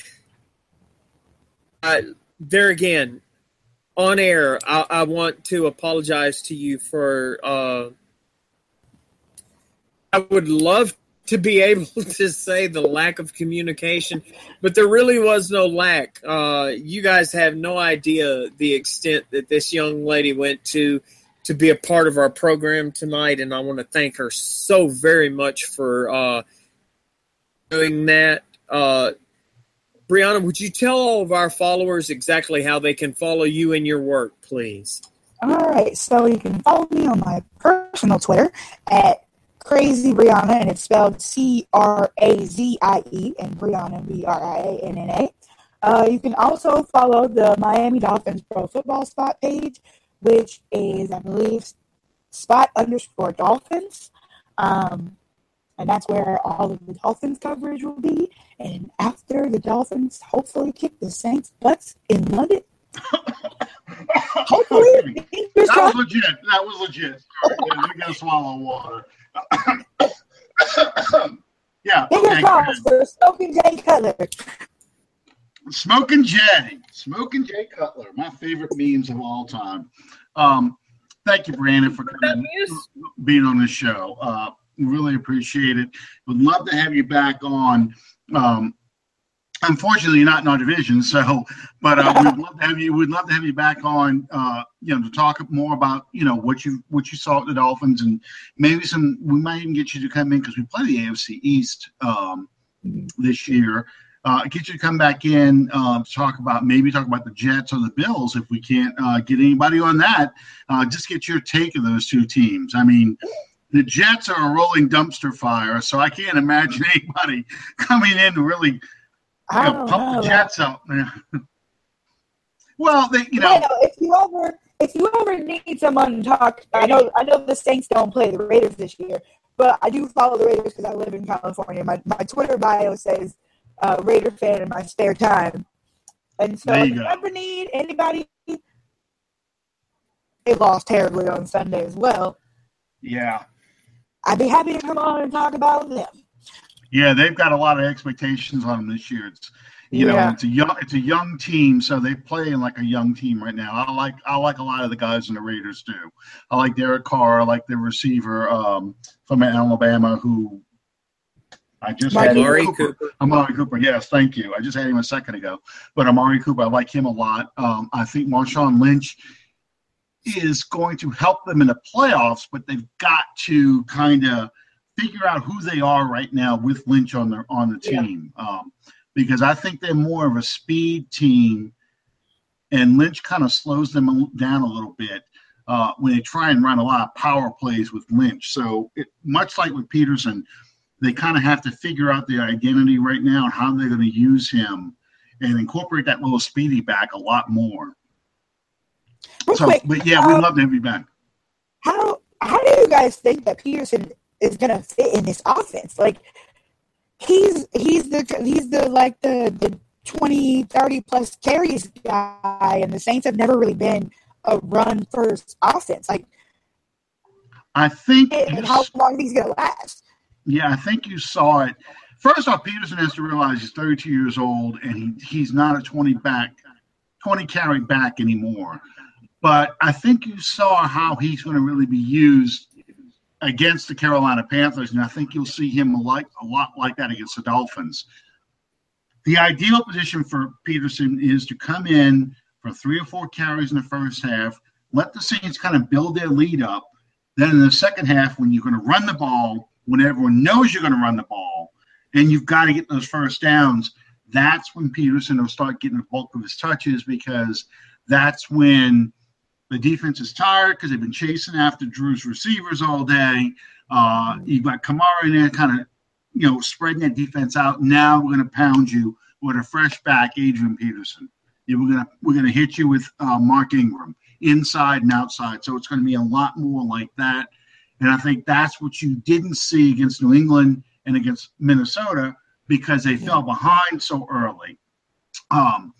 Uh, there again, on air, I, I, want to apologize to you for. Uh, I would love to be able to say the lack of communication, but there really was no lack. Uh, you guys have no idea the extent that this young lady went to to be a part of our program tonight, and I want to thank her so very much for uh, doing that. Uh, Brianna, would you tell all of our followers exactly how they can follow you and your work, please? All right, so you can follow me on my personal Twitter at Crazy Brianna, and it's spelled C R A Z I E, and Brianna B R I A N N A. Uh, you can also follow the Miami Dolphins Pro Football Spot page, which is, I believe, spot underscore Dolphins. Um, and that's where all of the Dolphins coverage will be. And after the Dolphins hopefully kick the Saints' butts in London, hopefully, that was legit. That was legit. Sorry, we gotta swallow water. yeah. Fingers crossed for Smoking Jay Cutler. Smoking Jay, Smoking Jay Cutler, my favorite memes of all time. Um, thank you, Brandon, for coming, being on the show. Uh, Really appreciate it. Would love to have you back on. Um, unfortunately, you're not in our division, so but uh, we'd love to have you. We'd love to have you back on. Uh, you know, to talk more about you know what you what you saw at the Dolphins, and maybe some. We might even get you to come in because we play the AFC East um, this year. Uh, get you to come back in uh, talk about maybe talk about the Jets or the Bills if we can't uh, get anybody on that. Uh, just get your take of those two teams. I mean, the Jets are a rolling dumpster fire, so I can't imagine anybody coming in to really you know, pump know. the Jets up. well, they, you know, if you ever if you ever need someone to talk, I know I know the Saints don't play the Raiders this year, but I do follow the Raiders because I live in California. My my Twitter bio says uh, Raider fan in my spare time, and so if you ever need anybody, they lost terribly on Sunday as well. Yeah, I'd be happy to come on and talk about them. Yeah, they've got a lot of expectations on them this year. It's you yeah. know, it's a young it's a young team, so they play in like a young team right now. I like I like a lot of the guys in the Raiders too. I like Derek Carr, I like the receiver um, from Alabama who I just had Amari Cooper. Cooper. Amari Cooper, yes, thank you. I just had him a second ago. But Amari Cooper, I like him a lot. Um, I think Marshawn Lynch is going to help them in the playoffs, but they've got to kind of figure out who they are right now with Lynch on their on the team. Yeah. Um, because I think they're more of a speed team, and Lynch kind of slows them down a little bit uh, when they try and run a lot of power plays with Lynch. So, it, much like with Peterson, they kind of have to figure out their identity right now and how they're going to use him and incorporate that little speedy back a lot more. Real So, quick, but yeah, we um, love to have you back. how how do you guys think that Peterson is going to fit in this offense? Like he's he's the he's the like the the 20 30 plus carries guy and the Saints have never really been a run first offense. Like I think and how long he's going to last. Yeah, I think you saw it. First off, Peterson has to realize he's 32 years old and he, he's not a 20 back, 20 carry back anymore. But I think you saw how he's going to really be used against the Carolina Panthers, and I think you'll see him like, a lot like that against the Dolphins. The ideal position for Peterson is to come in for three or four carries in the first half, let the Saints kind of build their lead up. Then in the second half, when you're going to run the ball, when everyone knows you're going to run the ball, and you've got to get those first downs, that's when Peterson will start getting the bulk of his touches because that's when the defense is tired because they've been chasing after Drew's receivers all day. Uh, you've got Kamara in there kind of, you know, spreading that defense out. Now we're going to pound you with a fresh back, Adrian Peterson. Yeah, we're gonna we're gonna hit you with uh, Mark Ingram inside and outside. So it's going to be a lot more like that. And I think that's what you didn't see against New England and against Minnesota because they fell behind so early. Um,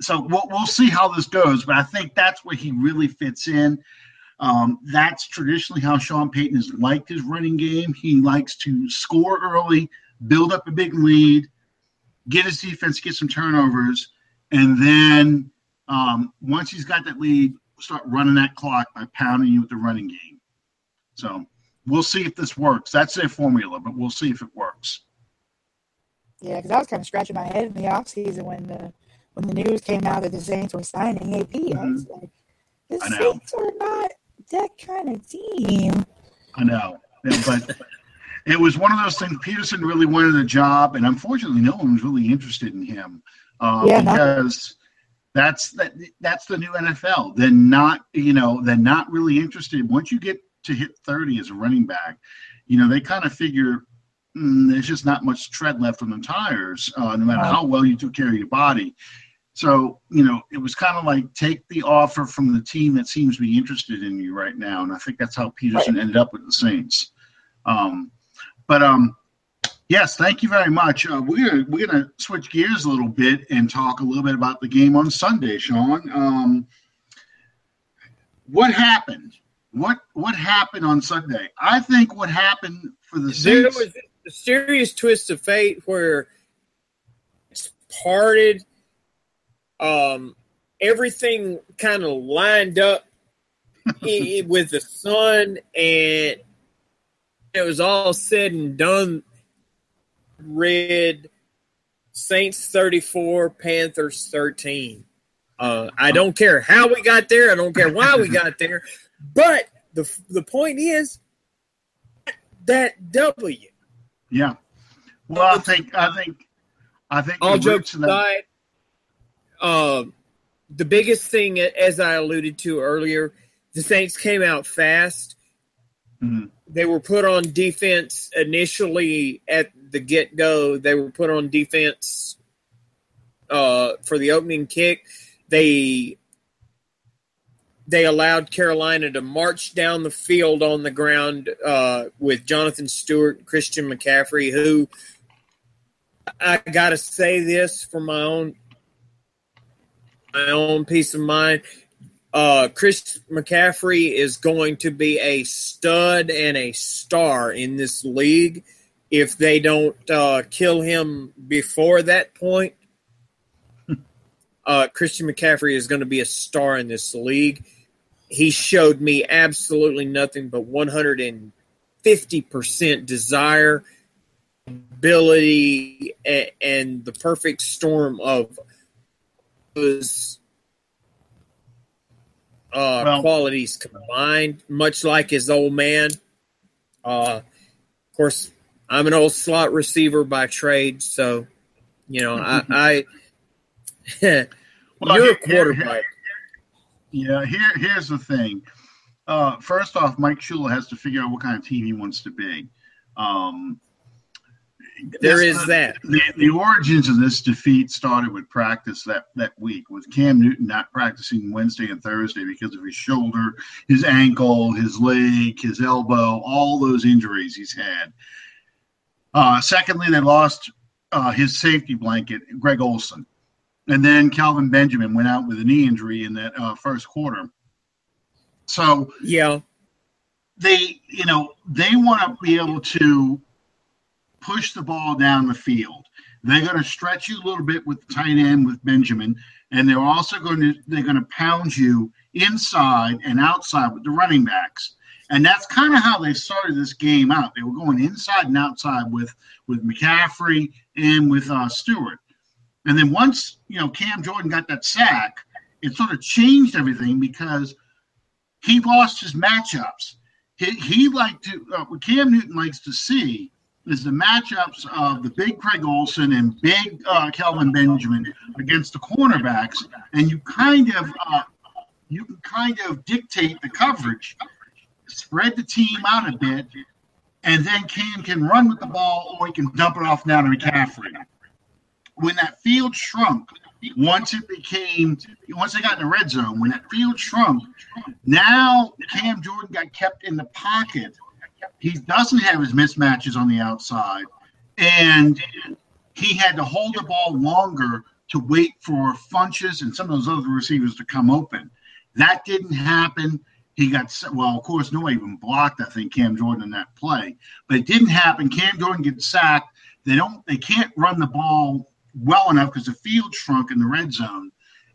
so we'll, we'll see how this goes, but I think that's where he really fits in. Um, that's traditionally how Sean Payton has liked his running game. He likes to score early, build up a big lead, get his defense, get some turnovers, and then um, once he's got that lead, start running that clock by pounding you with the running game. So we'll see if this works. That's their formula, but we'll see if it works. Yeah, because I was kind of scratching my head in the offseason when the when the news came out that the Saints were signing AP. I was like, the Mm-hmm. I. Saints are not that kind of team. I know, but it was one of those things. Peterson really wanted the job, and unfortunately, no one was really interested in him uh, Yeah, because that's that that's the new NFL. They're not, you know, they're not really interested. Once you get to hit thirty as a running back, you know, they kind of figure mm, there's just not much tread left on the tires, uh, no matter Right. how well you took care of your body. So, you know, it was kind of like take the offer from the team that seems to be interested in you right now. And I think that's how Peterson ended up with the Saints. Um, but um, yes, thank you very much. Uh, we're gonna, we're going to switch gears a little bit and talk a little bit about the game on Sunday, Sean. Um, what happened? What what happened on Sunday? I think what happened for the There Saints. was a serious twist of fate where it's parted. Um, everything kind of lined up with the sun, and it was all said and done. Red Saints thirty four, Panthers thirteen. Uh, I don't care how we got there. I don't care why we got there. But the the point is that W. yeah. Well, I think I think I think All jokes roots of that- aside, um, the biggest thing, as I alluded to earlier, the Saints came out fast. Mhm. They were put on defense initially at the get go. They were put on defense uh, for the opening kick. They they allowed Carolina to march down the field on the ground uh, with Jonathan Stewart, and Christian McCaffrey, who I got to say this for my own my own peace of mind. Uh, Chris McCaffrey is going to be a stud and a star in this league. If they don't uh, kill him before that point, uh, Christian McCaffrey is going to be a star in this league. He showed me absolutely nothing but 150% desire, ability, and, and the perfect storm of those uh, Well- qualities combined, much like his old man. Uh, of course, I'm an old slot receiver by trade, so you know I. I Well, you're a quarterback. Yeah, here here's the thing. Uh, first off, Mike Shula has to figure out what kind of team he wants to be. Um, there is that. The, the origins of this defeat started with practice that, that week, with Cam Newton not practicing Wednesday and Thursday because of his shoulder, his ankle, his leg, his elbow, all those injuries he's had. Uh, secondly, they lost uh, his safety blanket, Greg Olsen. And then Kelvin Benjamin went out with a knee injury in that uh, first quarter. So, yeah, they, you know, they want to be able to push the ball down the field. They're going to stretch you a little bit with the tight end with Benjamin, and they're also going to they're going to pound you inside and outside with the running backs. And that's kind of how they started this game out. They were going inside and outside with with McCaffrey and with uh, Stewart. And then once you know Cam Jordan got that sack, it sort of changed everything because he lost his matchups. He, he liked to uh, what Cam Newton likes to see is the matchups of the big Greg Olsen and big uh, Kelvin Benjamin against the cornerbacks, and you kind of uh, you can kind of dictate the coverage, spread the team out a bit, and then Cam can run with the ball or he can dump it off now to McCaffrey. When that field shrunk, once it became once they got in the red zone, when that field shrunk, now Cam Jordan got kept in the pocket he doesn't have his mismatches on the outside, and he had to hold the ball longer to wait for Funchess and some of those other receivers to come open. That didn't happen. He got well, of course, nobody even blocked. I think Cam Jordan in that play, but it didn't happen. Cam Jordan gets sacked. They don't. They can't run the ball well enough because the field shrunk in the red zone.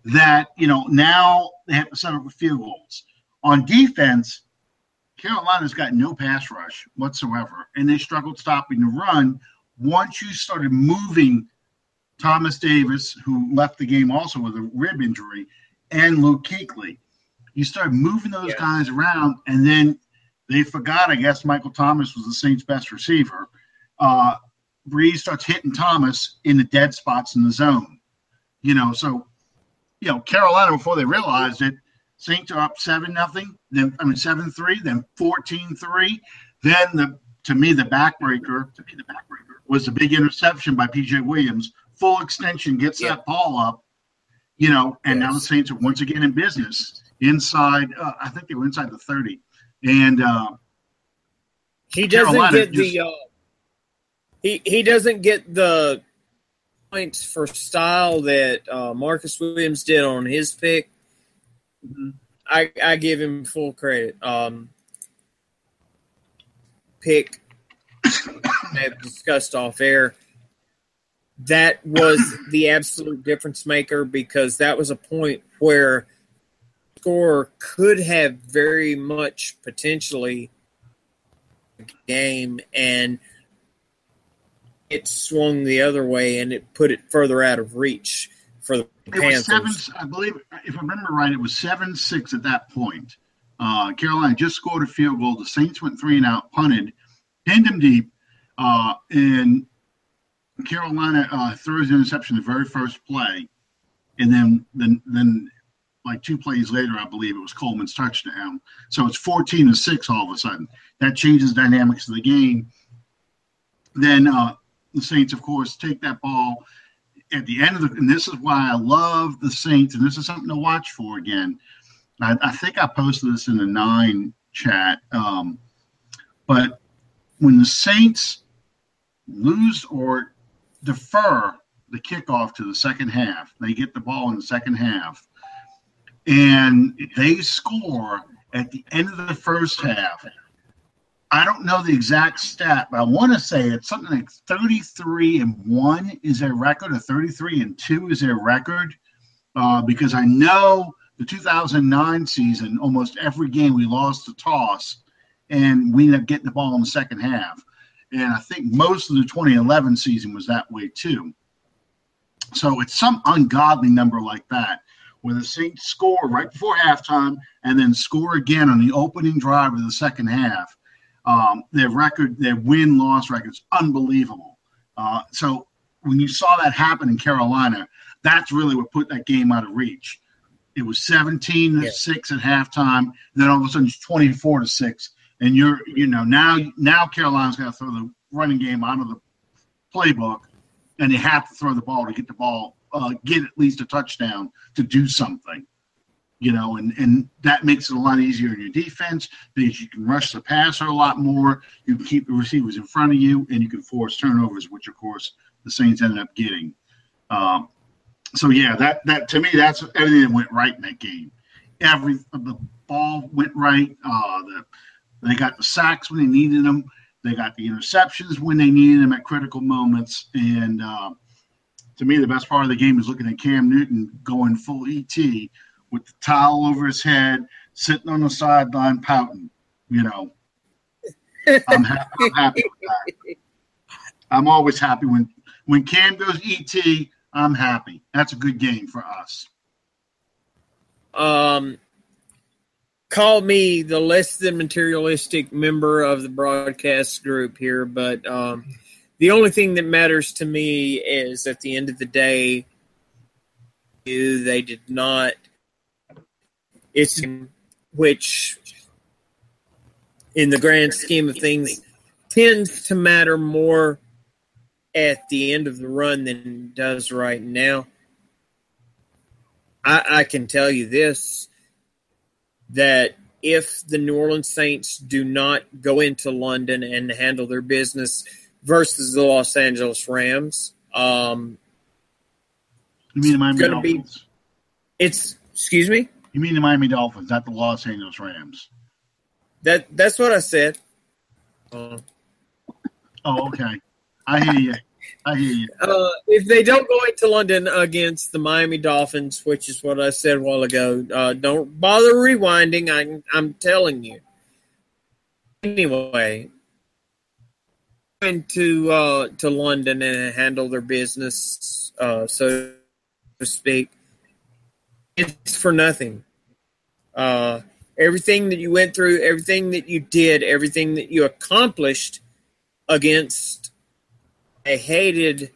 That you know now they have to set up with field goals. On defense, Carolina's got no pass rush whatsoever, and they struggled stopping the run. Once you started moving Thomas Davis, who left the game also with a rib injury, and Luke Kuechly, you started moving those yeah. guys around, and then they forgot. I guess Michael Thomas was the Saints' best receiver. Uh, Brees starts hitting Thomas in the dead spots in the zone. You know, so you know Carolina before they realized it Saints are up seven nothing. Then I mean seven three. Then 14-3. Then the to me the backbreaker to me the backbreaker was a big interception by PJ Williams. Full extension gets yeah. that ball up, you know, and yes. now the Saints are once again in business inside. Uh, I think they were inside the thirty, and uh, he doesn't Carolina get just, the. Uh, he he doesn't get the points for style that uh, Marcus Williams did on his pick Mm-hmm. I, I give him full credit. Um, pick have discussed off air. That was the absolute difference maker because that was a point where score could have very much potentially game and it swung the other way and it put it further out of reach for the it Panthers. Was seven, I believe, if I remember right, it was seven six at that point. Uh, Carolina just scored a field goal. The Saints went three and out, punted, pinned him deep, uh, and Carolina uh, throws an interception the very first play, and then then then like two plays later, I believe it was Coleman's touchdown. So it's fourteen to six all of a sudden. That changes dynamics of the game. Then uh, the Saints, of course, take that ball at the end of the, and this is why I love the Saints, and this is something to watch for again. I, I think I posted this in the nine chat, um, but when the Saints lose or defer the kickoff to the second half, they get the ball in the second half, and they score at the end of the first half I don't know the exact stat, but I want to say it's something like 33 and 1 is their record, or 33 and 2 is their record. Uh, because I know the 2009 season, almost every game we lost the toss and we ended up getting the ball in the second half. And I think most of the 2011 season was that way too. So it's some ungodly number like that where the Saints score right before halftime and then score again on the opening drive of the second half um, their record, their win loss record is unbelievable. Uh, so when you saw that happen in Carolina, that's really what put that game out of reach. It was 17 to yeah. 6 at halftime. Then all of a sudden it's 24 to 6. And you're, you know, now now Carolina's got to throw the running game out of the playbook, and you have to throw the ball to get the ball, uh, get at least a touchdown to do something. You know, and, and that makes it a lot easier in your defense because you can rush the passer a lot more. You keep the receivers in front of you, and you can force turnovers, which of course the Saints ended up getting. Um, so yeah, that that to me, that's everything that went right in that game. Every the ball went right. Uh, the they got the sacks when they needed them. They got the interceptions when they needed them at critical moments. And uh, to me, the best part of the game is looking at Cam Newton going full ET with the towel over his head, sitting on the sideline pouting. You know, I'm, ha- I'm happy. I'm always happy when when Cam goes ET. I'm happy. That's a good game for us. Um, call me the less than materialistic member of the broadcast group here, but um, the only thing that matters to me is at the end of the day, they did not. It's which, in the grand scheme of things, tends to matter more at the end of the run than it does right now. I, I can tell you this that if the New Orleans Saints do not go into London and handle their business versus the Los Angeles Rams, um, you mean the Miami Dolphins? Be, it's excuse me. You mean the Miami Dolphins, not the Los Angeles Rams? That that's what I said. Uh, oh, okay. I hear you. I hear you. Uh, if they don't go into London against the Miami Dolphins, which is what I said a while ago, uh, don't bother rewinding. I, I'm telling you. Anyway, into uh, to London and handle their business, uh, so to speak. It's for nothing. Uh, everything that you went through, everything that you did, everything that you accomplished against a hated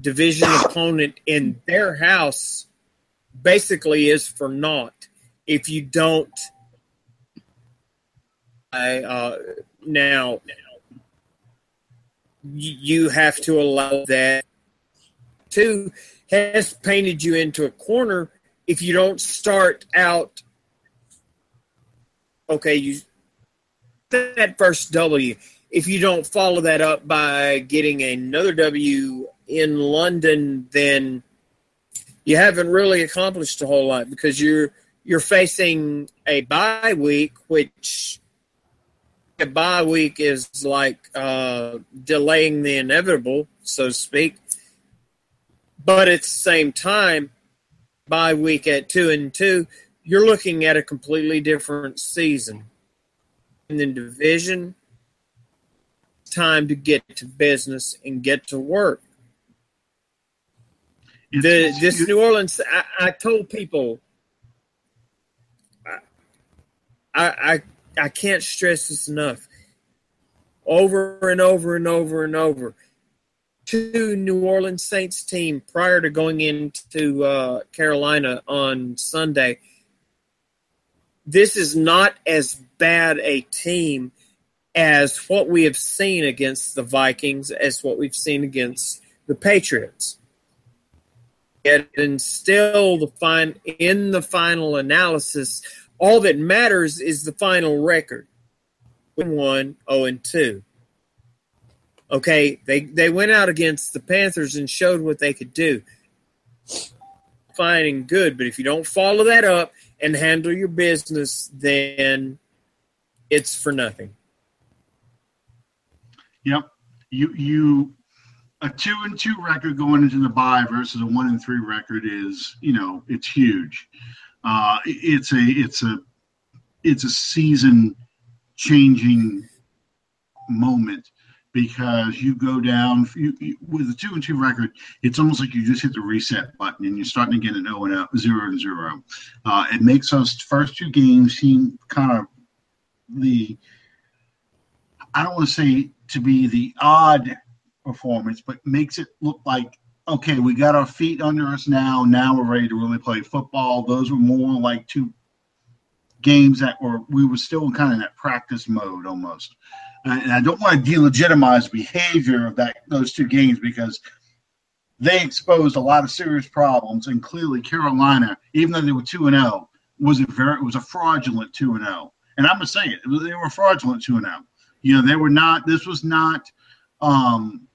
division opponent in their house basically is for naught if you don't I, uh, now you have to allow that two has painted you into a corner if you don't start out okay you that first w if you don't follow that up by getting another W in London, then you haven't really accomplished a whole lot because you're you're facing a bye week, which a bye week is like uh, delaying the inevitable, so to speak. But at the same time, bye week at two and two, you're looking at a completely different season. In the division, time to get to business and get to work. The, this New Orleans, I, I told people, I, I I can't stress this enough. Over and over and over and over, to New Orleans Saints team prior to going into uh, Carolina on Sunday. This is not as bad a team as what we have seen against the Vikings, as what we've seen against the Patriots. Yet, and still, the fine in the final analysis, all that matters is the final record: one, zero, and two. Okay, they they went out against the Panthers and showed what they could do. Fine and good, but if you don't follow that up and handle your business, then it's for nothing. Yep. You you a two and two record going into the bye versus a one and three record is you know it's huge. Uh, it's a it's a it's a season changing moment because you go down you, you, with a two and two record. It's almost like you just hit the reset button and you're starting to get an zero and out, zero and zero. Uh, it makes those first two games seem kind of the I don't want to say to be the odd performance, but makes it look like okay, we got our feet under us now. Now we're ready to really play football. Those were more like two games that were we were still kind of in that practice mode almost. And I don't want to delegitimize behavior of that those two games because they exposed a lot of serious problems, and clearly Carolina, even though they were two and zero, oh, was a very it was a fraudulent two and zero. Oh. And I'm gonna say it, they were fraudulent two and zero. Oh. You know, they were not. This was not um,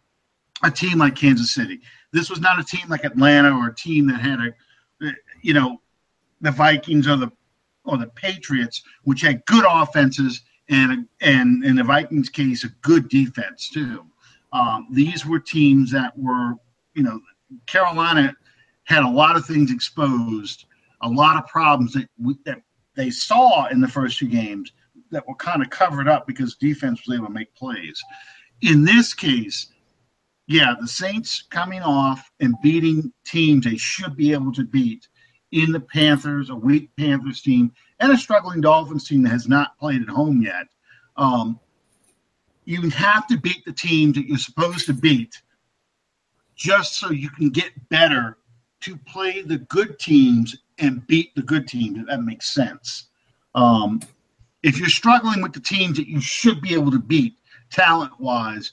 a team like Kansas City. This was not a team like Atlanta or a team that had a, you know, the Vikings or the or the Patriots, which had good offenses and and in the Vikings case, a good defense too. Um, these were teams that were, you know, Carolina had a lot of things exposed, a lot of problems that we, that they saw in the first two games that were kind of covered up because defense was able to make plays. In this case, yeah, the Saints coming off and beating teams they should be able to beat in the Panthers, a weak Panthers team, and a struggling Dolphins team that has not played at home yet. Um, you have to beat the teams that you're supposed to beat just so you can get better to play the good teams and beat the good teams, if that makes sense. Um, if you're struggling with the teams that you should be able to beat talent wise,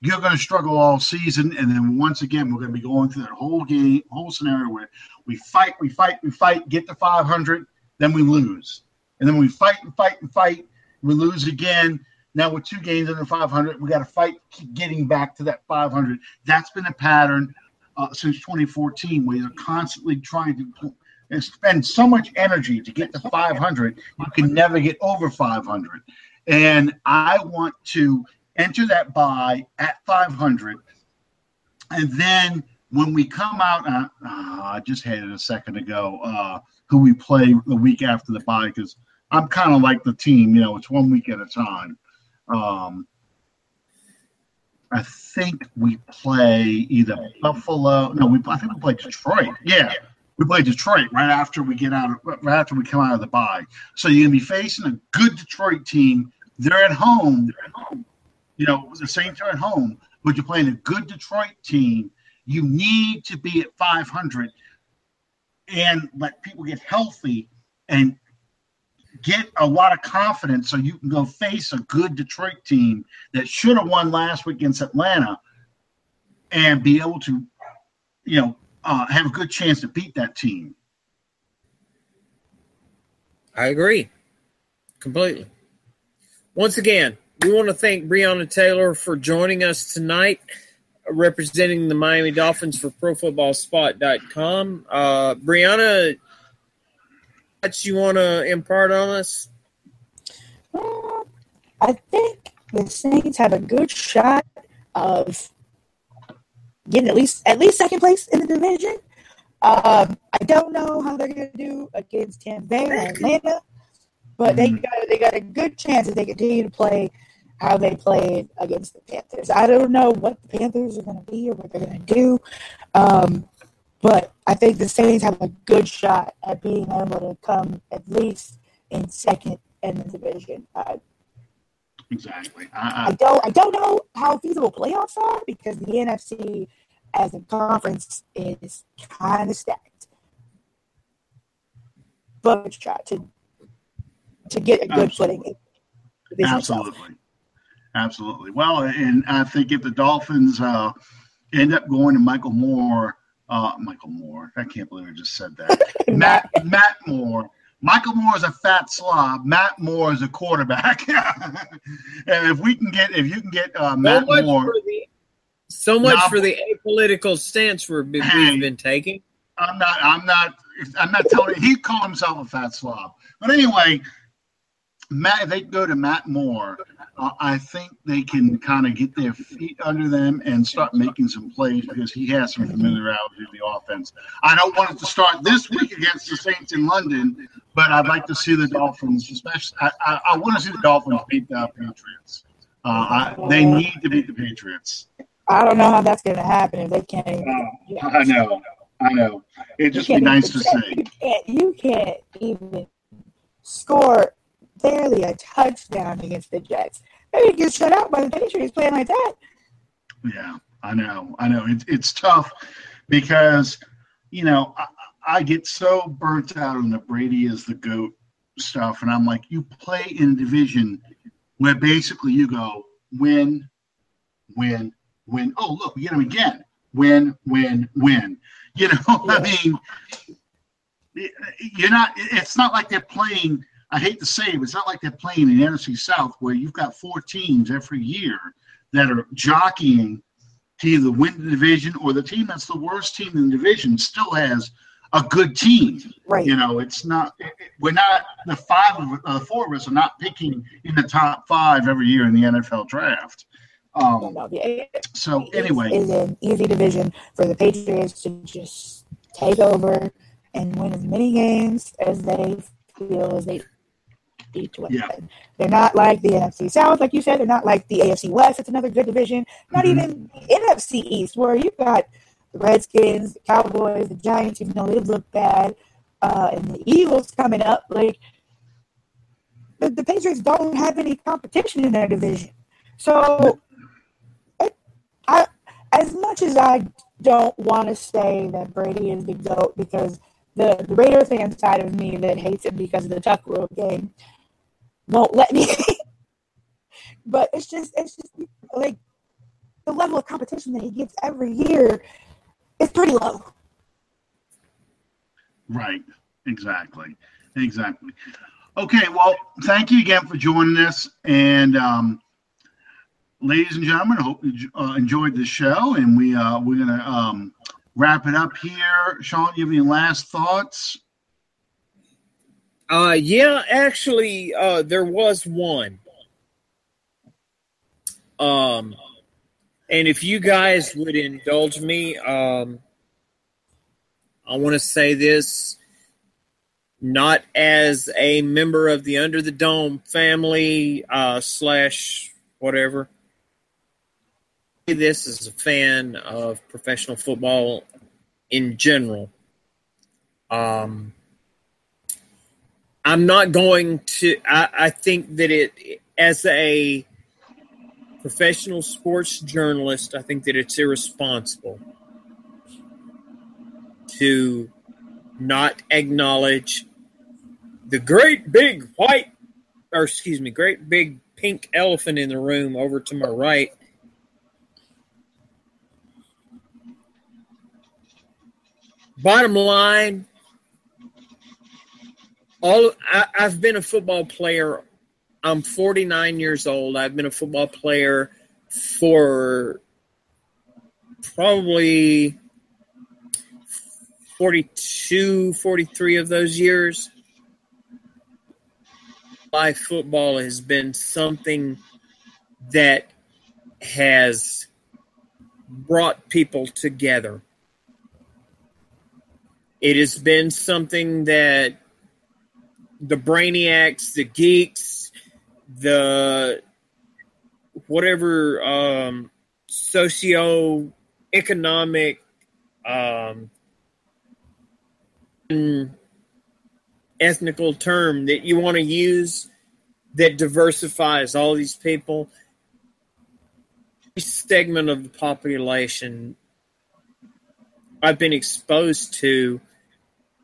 you're going to struggle all season. And then once again, we're going to be going through that whole game, whole scenario where we fight, we fight, we fight, get to 500, then we lose. And then we fight and fight and fight, we lose again. Now we're two games under 500. We got to fight, keep getting back to that 500. That's been a pattern uh, since 2014, where you're constantly trying to spend so much energy to get to 500. You can never get over 500. And I want to enter that bye at 500. And then when we come out, uh, uh, I just had it a second ago, uh, who we play the week after the bye, because I'm kind of like the team, you know, it's one week at a time. Um, I think we play either Buffalo. No, we I think we play Detroit. Yeah, we play Detroit right after we get out of right after we come out of the bye. So you're gonna be facing a good Detroit team. They're at home. They're at home. You know, the Saints are at home, but you're playing a good Detroit team you need to be at 500 and let people get healthy and get a lot of confidence so you can go face a good Detroit team that should have won last week against Atlanta and be able to, you know, uh, have a good chance to beat that team. I agree completely. Once again, we want to thank Brianna Taylor for joining us tonight representing the Miami Dolphins for ProFootballSpot.com. Uh, Brianna, what you want to impart on us? Uh, I think the Saints have a good shot of getting at least at least second place in the division. Um, I don't know how they're going to do against Tampa Bay or Atlanta, but they mm-hmm. got they got a good chance if they continue to play how they played against the Panthers. I don't know what the Panthers are going to be or what they're going to do, um, but I think the Saints have a good shot at being able to come at least in second in the division. Uh, exactly. I, I, don't. I don't know how feasible playoffs are because the NFC as a conference is kind of stacked. But try to to get a good Absolutely. footing. Absolutely. Absolutely. Well, and I think if the Dolphins uh, end up going to Michael Moore, uh, Michael Moore, I can't believe I just said that. Matt Matt Moore. Michael Moore is a fat slob. Matt Moore is a quarterback. and if we can get, if you can get uh, Matt so Moore, the, so much for the apolitical stance we've been, hey, we've been taking. I'm not. I'm not. I'm not telling. He called himself a fat slob. But anyway, Matt, if they go to Matt Moore, uh, I think they can kind of get their feet under them and start making some plays because he has some familiarity with the offense. I don't want it to start this week against the Saints in London, but I'd like to see the Dolphins, especially. I, I, I want to see the Dolphins beat the Patriots. Uh, I, they need to beat the Patriots. I don't know how that's going to happen if they can't. Uh, I know. I know. It'd just be nice to see. You can't even score barely a touchdown against the Jets. They didn't get shut out by the Patriots playing like that. Yeah, I know. I know. It's it's tough because, you know, I, I get so burnt out on the Brady as the GOAT stuff, and I'm like, you play in division where basically you go win, win, win. Oh, look, we get them again. Win, win, win. You know, I mean, you're not. It's not like they're playing. I hate to say it, it's not like they're playing in NFC South where you've got four teams every year that are jockeying to either win the division or the team that's the worst team in the division still has a good team. Right. You know, it's not. We're not the five of uh, four of us are not picking in the top five every year in the NFL draft. Um, so anyway, is an easy division for the Patriots to just take over and win as many games as they feel as they to. Yeah. They're not like the NFC South, like you said. They're not like the AFC West. It's another good division. Not Mhm. even the NFC East, where you've got the Redskins, the Cowboys, the Giants, even though they look bad, uh, and the Eagles coming up. Like the, the Patriots don't have any competition in their division. So, it, I, as much as I don't want to say that Brady is the GOAT because the, the Raider fan side of me that hates him because of the Tuck Rule game won't let me. but it's just, it's just like the level of competition that he gets every year is pretty low. Right. Exactly. Exactly. Okay. Well, thank you again for joining us. And um, ladies and gentlemen, I hope you uh, enjoyed the show. And we uh, we're gonna um, wrap it up here. Sean, you have any last thoughts? Uh, yeah, actually, uh, there was one. Um, and if you guys would indulge me, um, I want to say this not as a member of the Under the Dome family uh, slash whatever. This is a fan of professional football in general. Um, I'm not going to. I, I think that it, as a professional sports journalist, I think that it's irresponsible to not acknowledge the great big white, or excuse me, great big pink elephant in the room over to my right. Bottom line, all I, I've been a football player. I'm 49 years old. I've been a football player for probably 42, 43 of those years. Live football has been something that has brought people together. It has been something that the brainiacs, the geeks, the whatever um, socio-economic um, ethnical term that you want to use that diversifies all these people. Segment of the population I've been exposed to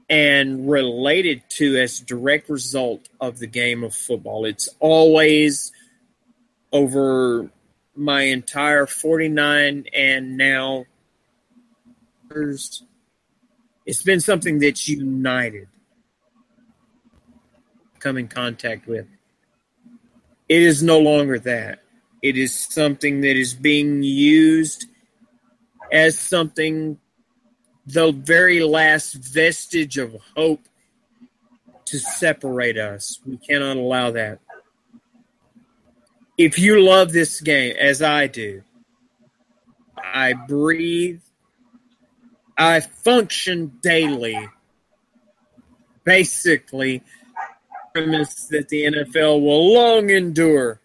and related to as direct result of the game of football. It's always over my entire 49 and now it's been something that's united come in contact with. It is no longer that. It is something that is being used as something the very last vestige of hope to separate us. We cannot allow that. If you love this game as I do, I breathe, I function daily. Basically, premise that the NFL will long endure.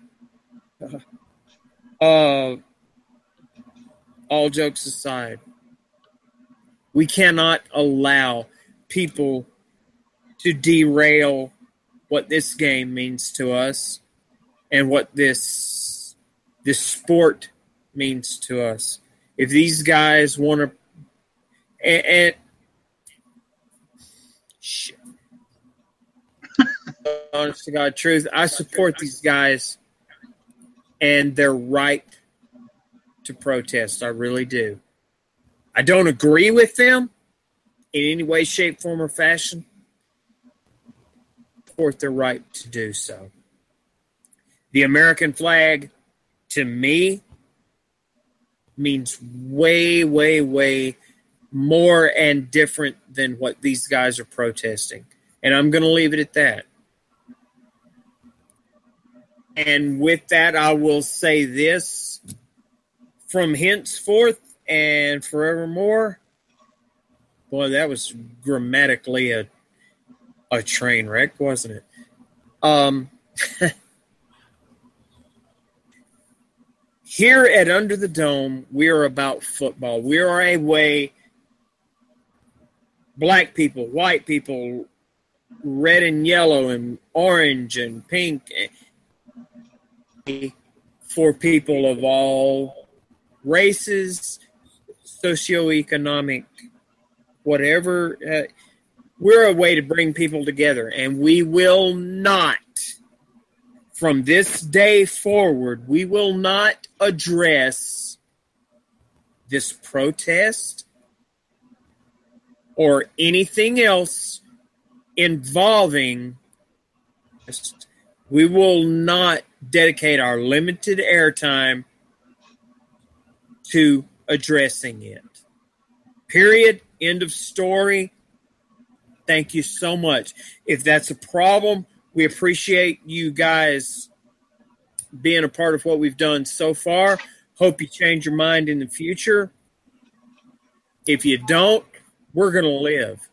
Uh, all jokes aside, we cannot allow people to derail what this game means to us and what this this sport means to us. If these guys want to, and, and shit. honest to God truth. I support these guys and their right to protest. I really do. I don't agree with them in any way, shape, form, or fashion. Support their right to do so. The American flag, to me, means way, way, way more and different than what these guys are protesting. And I'm going to leave it at that. And with that, I will say this from henceforth and forevermore. Boy, that was grammatically a a train wreck, wasn't it? Um, here at Under the Dome, we are about football. We are a way black people, white people, red and yellow and orange and pink for people of all races, socioeconomic, whatever. Uh, we're a way to bring people together, and we will not, from this day forward, we will not address this protest or anything else involving. We will not dedicate our limited airtime to addressing it. Period. End of story. Thank you so much. If that's a problem, we appreciate you guys being a part of what we've done so far. Hope you change your mind in the future. If you don't, we're going to live.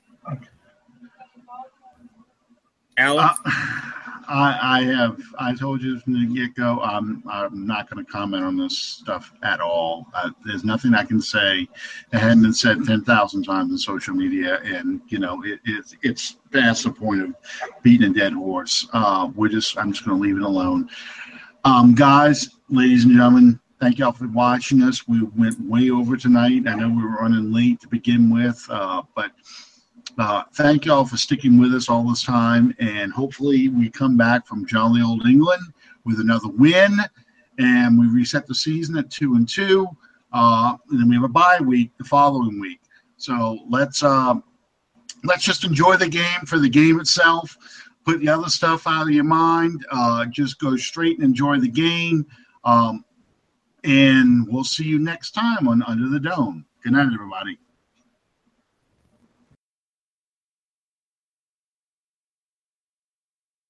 Allen? Uh, I, I have. I told you from the get go. I'm. I'm not going to comment on this stuff at all. Uh, there's nothing I can say that hadn't been said ten thousand times in social media, and you know, it, it, it's past the point of beating a dead horse. Uh, we're just. I'm just going to leave it alone. Um, guys, ladies and gentlemen, thank y'all for watching us. We went way over tonight. I know we were running late to begin with, uh, but uh, thank y'all for sticking with us all this time, and hopefully we come back from jolly old England with another win, and we reset the season at two and two, uh, and then we have a bye week the following week. So let's uh, let's just enjoy the game for the game itself. Put the other stuff out of your mind. Uh, just go straight and enjoy the game. Um, and we'll see you next time on Under the Dome. Good night, everybody.